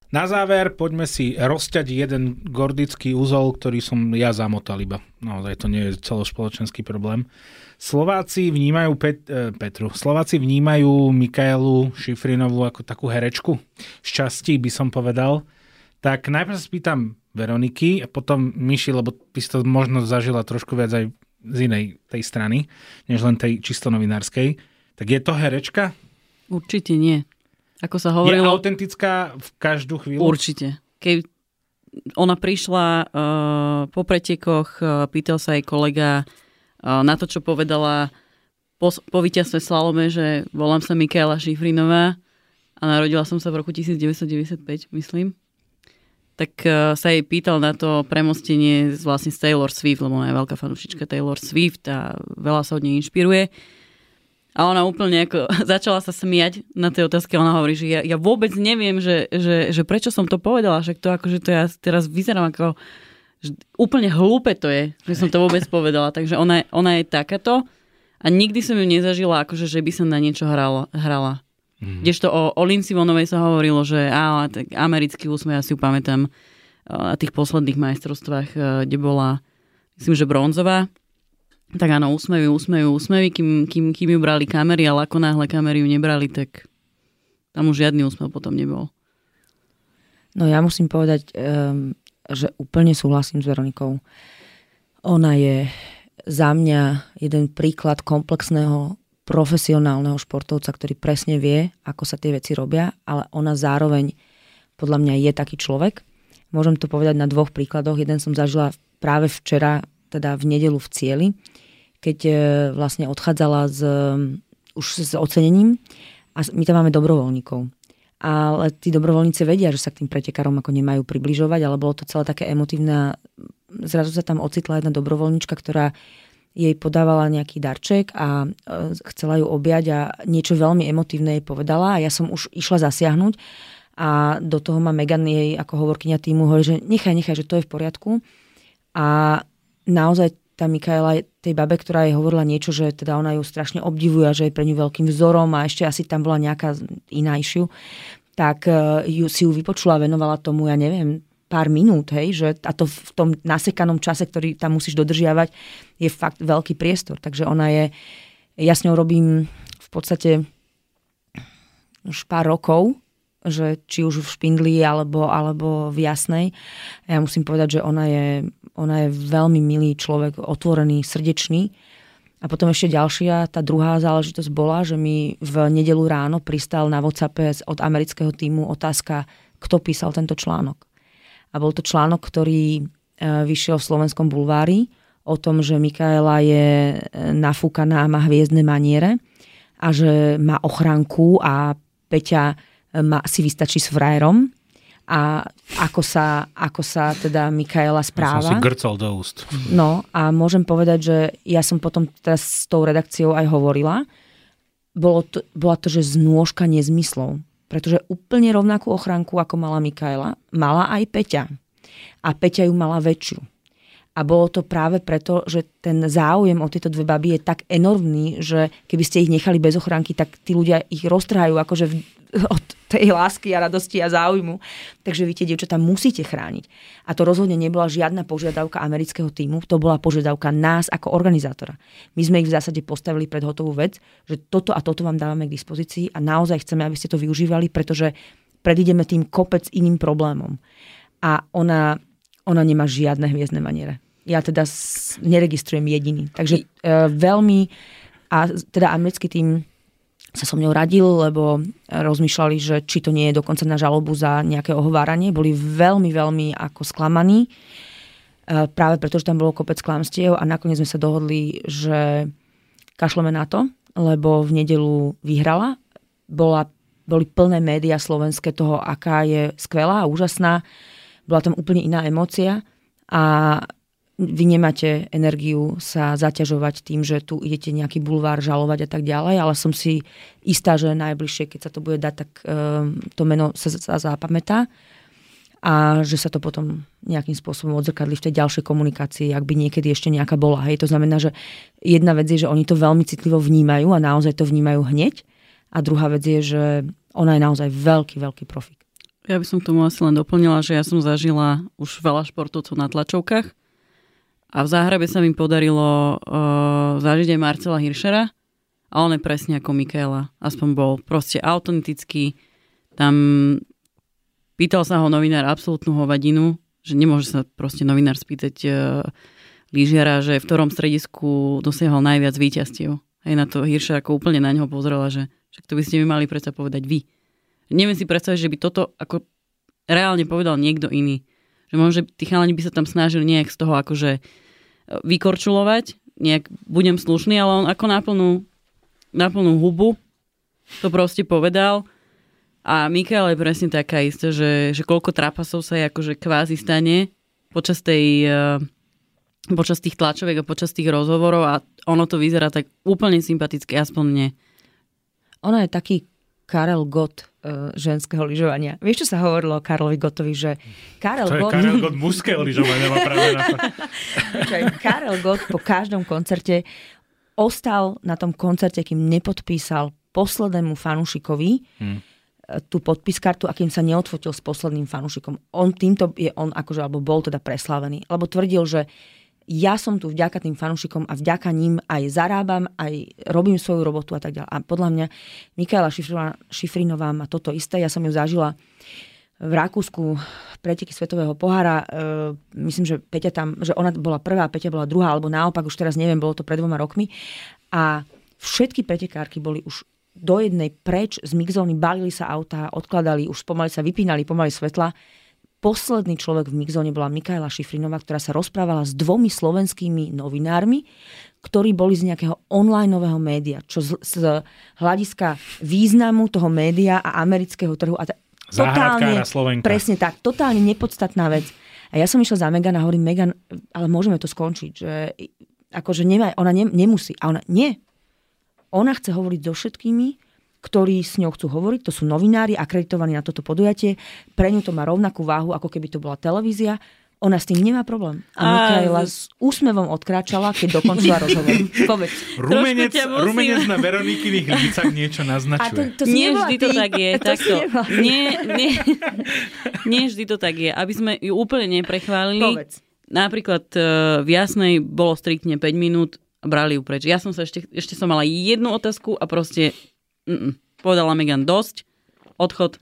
Na záver poďme si rozťať jeden gordický úzol, ktorý som ja zamotal iba. Naozaj to nie je celospoločenský problém. Slováci vnímajú Pet, e, Petru. Slováci vnímajú Mikaelu Šifrinovú ako takú herečku. Šťastí by som povedal. Tak najprv sa spýtam Veroniky a potom Myši, lebo ty si to možno zažila trošku viac aj z inej tej strany, než len tej čisto novinárskej. Tak je to herečka? Určite nie. Ako sa hovorilo... Je autentická v každú chvíľu? Určite. Keď ona prišla uh, po pretekoch, uh, pýtal sa jej kolega uh, na to, čo povedala po, po víťazstve Slalome, že volám sa Mikaela Šifrinová a narodila som sa v roku 1995, myslím. Tak uh, sa jej pýtal na to premostenie vlastne z Taylor Swift, lebo ona je veľká fanúšička Taylor Swift a veľa sa od nej inšpiruje. A ona úplne ako začala sa smiať na tej otázke. Ona hovorí, že ja, ja vôbec neviem, že, že, že prečo som to povedala. Však to akože to ja teraz vyzerám ako že úplne hlúpe to je, že som to vôbec povedala. Takže ona, ona je takáto a nikdy som ju nezažila, akože, že by som na niečo hrala. hrala. Mm-hmm. Kdežto o, o Lindsay Vonovej sa hovorilo, že á, tak americký úsmev, ja si ju pamätám na tých posledných majstrovstvách, kde bola, myslím, že bronzová tak áno, úsmevy, úsmevy, úsmevy, kým, kým, kým ju brali kamery, ale ako náhle kamery ju nebrali, tak tam už žiadny úsmev potom nebol. No ja musím povedať, um, že úplne súhlasím s Veronikou. Ona je za mňa jeden príklad komplexného profesionálneho športovca, ktorý presne vie, ako sa tie veci robia, ale ona zároveň podľa mňa je taký človek. Môžem to povedať na dvoch príkladoch. Jeden som zažila práve včera teda v nedelu v cieli, keď e, vlastne odchádzala z, už s ocenením a my tam máme dobrovoľníkov. Ale tí dobrovoľníci vedia, že sa k tým pretekárom ako nemajú približovať, ale bolo to celé také emotívne. Zrazu sa tam ocitla jedna dobrovoľníčka, ktorá jej podávala nejaký darček a e, chcela ju objať a niečo veľmi emotívne jej povedala a ja som už išla zasiahnuť a do toho ma Megan jej ako hovorkyňa týmu hovorí, že nechaj, nechaj, že to je v poriadku. A naozaj tá Mikaela tej babe, ktorá jej hovorila niečo, že teda ona ju strašne obdivuje, že je pre ňu veľkým vzorom a ešte asi tam bola nejaká iná issue, tak uh, ju, si ju vypočula venovala tomu, ja neviem, pár minút, hej, že a to v tom nasekanom čase, ktorý tam musíš dodržiavať, je fakt veľký priestor. Takže ona je, ja s ňou robím v podstate už pár rokov, že či už v špindli alebo, alebo v jasnej. Ja musím povedať, že ona je, ona je veľmi milý človek, otvorený, srdečný. A potom ešte ďalšia, tá druhá záležitosť bola, že mi v nedelu ráno pristal na WhatsAppe od amerického týmu otázka, kto písal tento článok. A bol to článok, ktorý e, vyšiel v slovenskom bulvári o tom, že Mikaela je e, nafúkaná, má hviezdne maniere a že má ochranku a Peťa ma, si vystačí s frajerom a ako sa, ako sa teda Mikaela správa. Ja som si grcol do úst. No a môžem povedať, že ja som potom teraz s tou redakciou aj hovorila. Bolo to, bola to, že znôžka nezmyslov. Pretože úplne rovnakú ochranku, ako mala Mikaela, mala aj Peťa. A Peťa ju mala väčšiu. A bolo to práve preto, že ten záujem o tieto dve baby je tak enormný, že keby ste ich nechali bez ochránky, tak tí ľudia ich roztrhajú akože v, od tej lásky a radosti a záujmu. Takže vy tie dievčatá musíte chrániť. A to rozhodne nebola žiadna požiadavka amerického týmu, to bola požiadavka nás ako organizátora. My sme ich v zásade postavili pred hotovú vec, že toto a toto vám dávame k dispozícii a naozaj chceme, aby ste to využívali, pretože predídeme tým kopec iným problémom. A ona, ona nemá žiadne hviezdne maniere ja teda neregistrujem jediný. Takže e, veľmi, a teda americký tým sa so mnou radil, lebo rozmýšľali, že či to nie je dokonca na žalobu za nejaké ohováranie. Boli veľmi, veľmi ako sklamaní, e, práve preto, že tam bolo kopec klamstiev a nakoniec sme sa dohodli, že kašleme na to, lebo v nedelu vyhrala. Bola, boli plné médiá slovenské toho, aká je skvelá a úžasná. Bola tam úplne iná emócia a vy nemáte energiu sa zaťažovať tým, že tu idete nejaký bulvár žalovať a tak ďalej, ale som si istá, že najbližšie, keď sa to bude dať, tak um, to meno sa, sa zapamätá a že sa to potom nejakým spôsobom odzrkadli v tej ďalšej komunikácii, ak by niekedy ešte nejaká bola. Hej, to znamená, že jedna vec je, že oni to veľmi citlivo vnímajú a naozaj to vnímajú hneď a druhá vec je, že ona je naozaj veľký, veľký profik. Ja by som k tomu asi len doplnila, že ja som zažila už veľa športovcov na tlačovkách a v Záhrabe sa mi podarilo uh, zažiť aj Marcela Hiršera a on je presne ako Michaela. Aspoň bol proste autentický. Tam pýtal sa ho novinár absolútnu hovadinu, že nemôže sa proste novinár spýtať uh, lyžiara, že v ktorom stredisku dosiahol najviac víťazstiev. Aj na to Hiršer ako úplne na ňo pozrela, že však to by ste mi mali predsa povedať vy. Neviem si predstaviť, že by toto ako reálne povedal niekto iný. Že možno, že tí chalani by sa tam snažili nejak z toho akože e, vykorčulovať, nejak budem slušný, ale on ako na plnú, hubu to proste povedal. A Mikael je presne taká istá, že, že koľko trapasov sa je akože kvázi stane počas tej uh, počas tých tlačoviek a počas tých rozhovorov a ono to vyzerá tak úplne sympaticky, aspoň mne. Ono je taký Karel Gott ženského lyžovania. Vieš, čo sa hovorilo o Karlovi Gottovi, že Karel to Gott... Karel Gott mužského lyžovania, práve na to. Karel Gott po každom koncerte ostal na tom koncerte, kým nepodpísal poslednému fanúšikovi hmm. tú podpiskartu a kým sa neodfotil s posledným fanúšikom. On týmto je on akože, alebo bol teda preslavený. Lebo tvrdil, že ja som tu vďaka tým fanúšikom a vďaka ním aj zarábam, aj robím svoju robotu a tak ďalej. A podľa mňa Mikaela Šifrinová má toto isté. Ja som ju zažila v Rakúsku preteky Svetového pohára. E, myslím, že Peťa tam, že ona bola prvá, Peťa bola druhá, alebo naopak, už teraz neviem, bolo to pred dvoma rokmi. A všetky pretekárky boli už do jednej preč z mixzóny, balili sa autá, odkladali, už pomaly sa vypínali, pomaly svetla posledný človek v Mixzone bola Mikaela Šifrinová, ktorá sa rozprávala s dvomi slovenskými novinármi, ktorí boli z nejakého online nového média, čo z, z hľadiska významu toho média a amerického trhu a t- totálne, presne tak, totálne nepodstatná vec. A ja som išla za Megan a hovorím, Megan, ale môžeme to skončiť, že akože nemá, ona ne, nemusí. A ona, nie. Ona chce hovoriť so všetkými, ktorí s ňou chcú hovoriť, to sú novinári akreditovaní na toto podujatie, pre ňu to má rovnakú váhu, ako keby to bola televízia. Ona s tým nemá problém. A A- Mikaela s úsmevom odkráčala, keď dokončila rozhovor. Povedz. Rumenec, rumenec na Veronikyných lícach niečo A to, naznačuje. to nie vždy to ty. tak je. To Takto. Nie, nie, nie vždy to tak je. Aby sme ju úplne neprechválili. Povedz. Napríklad uh, v Jasnej bolo striktne 5 minút a brali ju preč. Ja som sa ešte, ešte som mala jednu otázku a proste mm, povedala Megan dosť, odchod.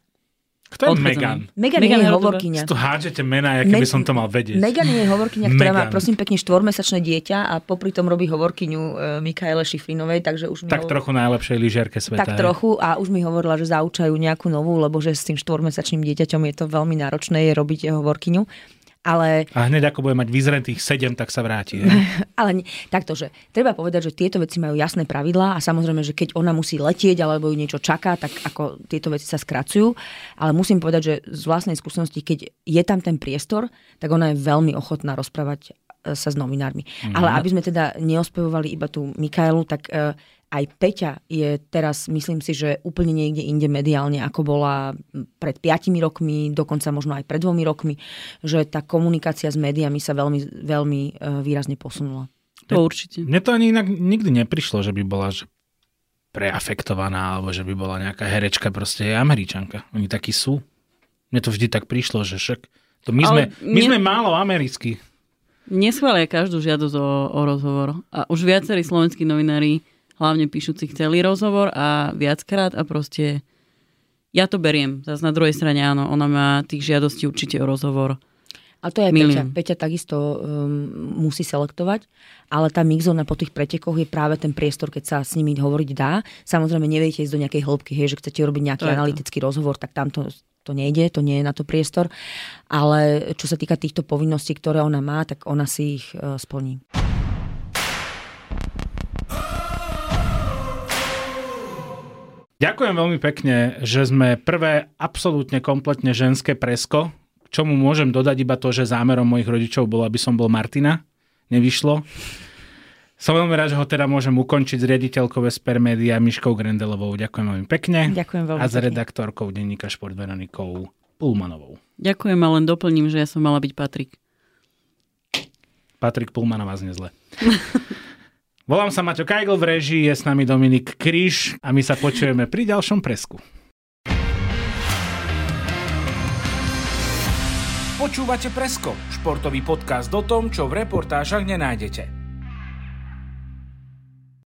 Kto je odchádzame. Megan? Megan, Megan je hovorkyňa. Tu hádžete mená, aké by som to mal vedieť. Megan je hovorkyňa, ktorá má Megan. prosím pekne štvormesačné dieťa a popri tom robí hovorkyňu e, Mikaele Šifrinovej, takže už mi Tak hovor- trochu najlepšej lyžiarke sveta. tak hej. trochu a už mi hovorila, že zaučajú nejakú novú, lebo že s tým štvormesačným dieťaťom je to veľmi náročné je robiť hovorkyňu. Ale A hneď ako bude mať vyzretých 7, tak sa vráti. hej. Ale nie, takto, že treba povedať, že tieto veci majú jasné pravidlá a samozrejme, že keď ona musí letieť alebo ju niečo čaká, tak ako tieto veci sa skracujú. Ale musím povedať, že z vlastnej skúsenosti, keď je tam ten priestor, tak ona je veľmi ochotná rozprávať e, sa s novinármi. Mhm. Ale aby sme teda neospevovali iba tú Mikaelu, tak e, aj Peťa je teraz, myslím si, že úplne niekde inde mediálne, ako bola pred 5 rokmi, dokonca možno aj pred dvomi rokmi, že tá komunikácia s médiami sa veľmi, veľmi e, výrazne posunula. To určite. Mne to ani inak nikdy neprišlo, že by bola že preafektovaná, alebo že by bola nejaká herečka, proste je Američanka. Oni takí sú. Mne to vždy tak prišlo, že však to my, sme, Ale my nie- sme málo americkí. Neschvália každú žiadosť o, o rozhovor. A už viacerí slovenskí novinári, hlavne píšuci, chceli rozhovor a viackrát a proste ja to beriem. Zas na druhej strane áno, ona má tých žiadostí určite o rozhovor. A to je Peťa. Peťa takisto um, musí selektovať, ale tá mixzóna po tých pretekoch je práve ten priestor, keď sa s nimi hovoriť dá. Samozrejme, neviete ísť do nejakej hĺbky, hej, že chcete urobiť nejaký To je to. analytický rozhovor, tak tam to, to nejde, to nie je na to priestor. Ale čo sa týka týchto povinností, ktoré ona má, tak ona si ich uh, splní. Ďakujem veľmi pekne, že sme prvé absolútne kompletne ženské presko, k čomu môžem dodať iba to, že zámerom mojich rodičov bolo, aby som bol Martina. Nevyšlo. Som veľmi rád, že ho teda môžem ukončiť s riaditeľkou Vesper Media Miškou Grendelovou. Ďakujem veľmi pekne. Ďakujem veľmi A s redaktorkou denníka Šport Veronikou Pulmanovou. Ďakujem a len doplním, že ja som mala byť Patrik. Patrik Pulman a vás nezle. Volám sa Maťo Kajgl v režii, je s nami Dominik Kryš a my sa počujeme pri ďalšom presku. Počúvate Presko, športový podcast o tom, čo v reportážach nenájdete.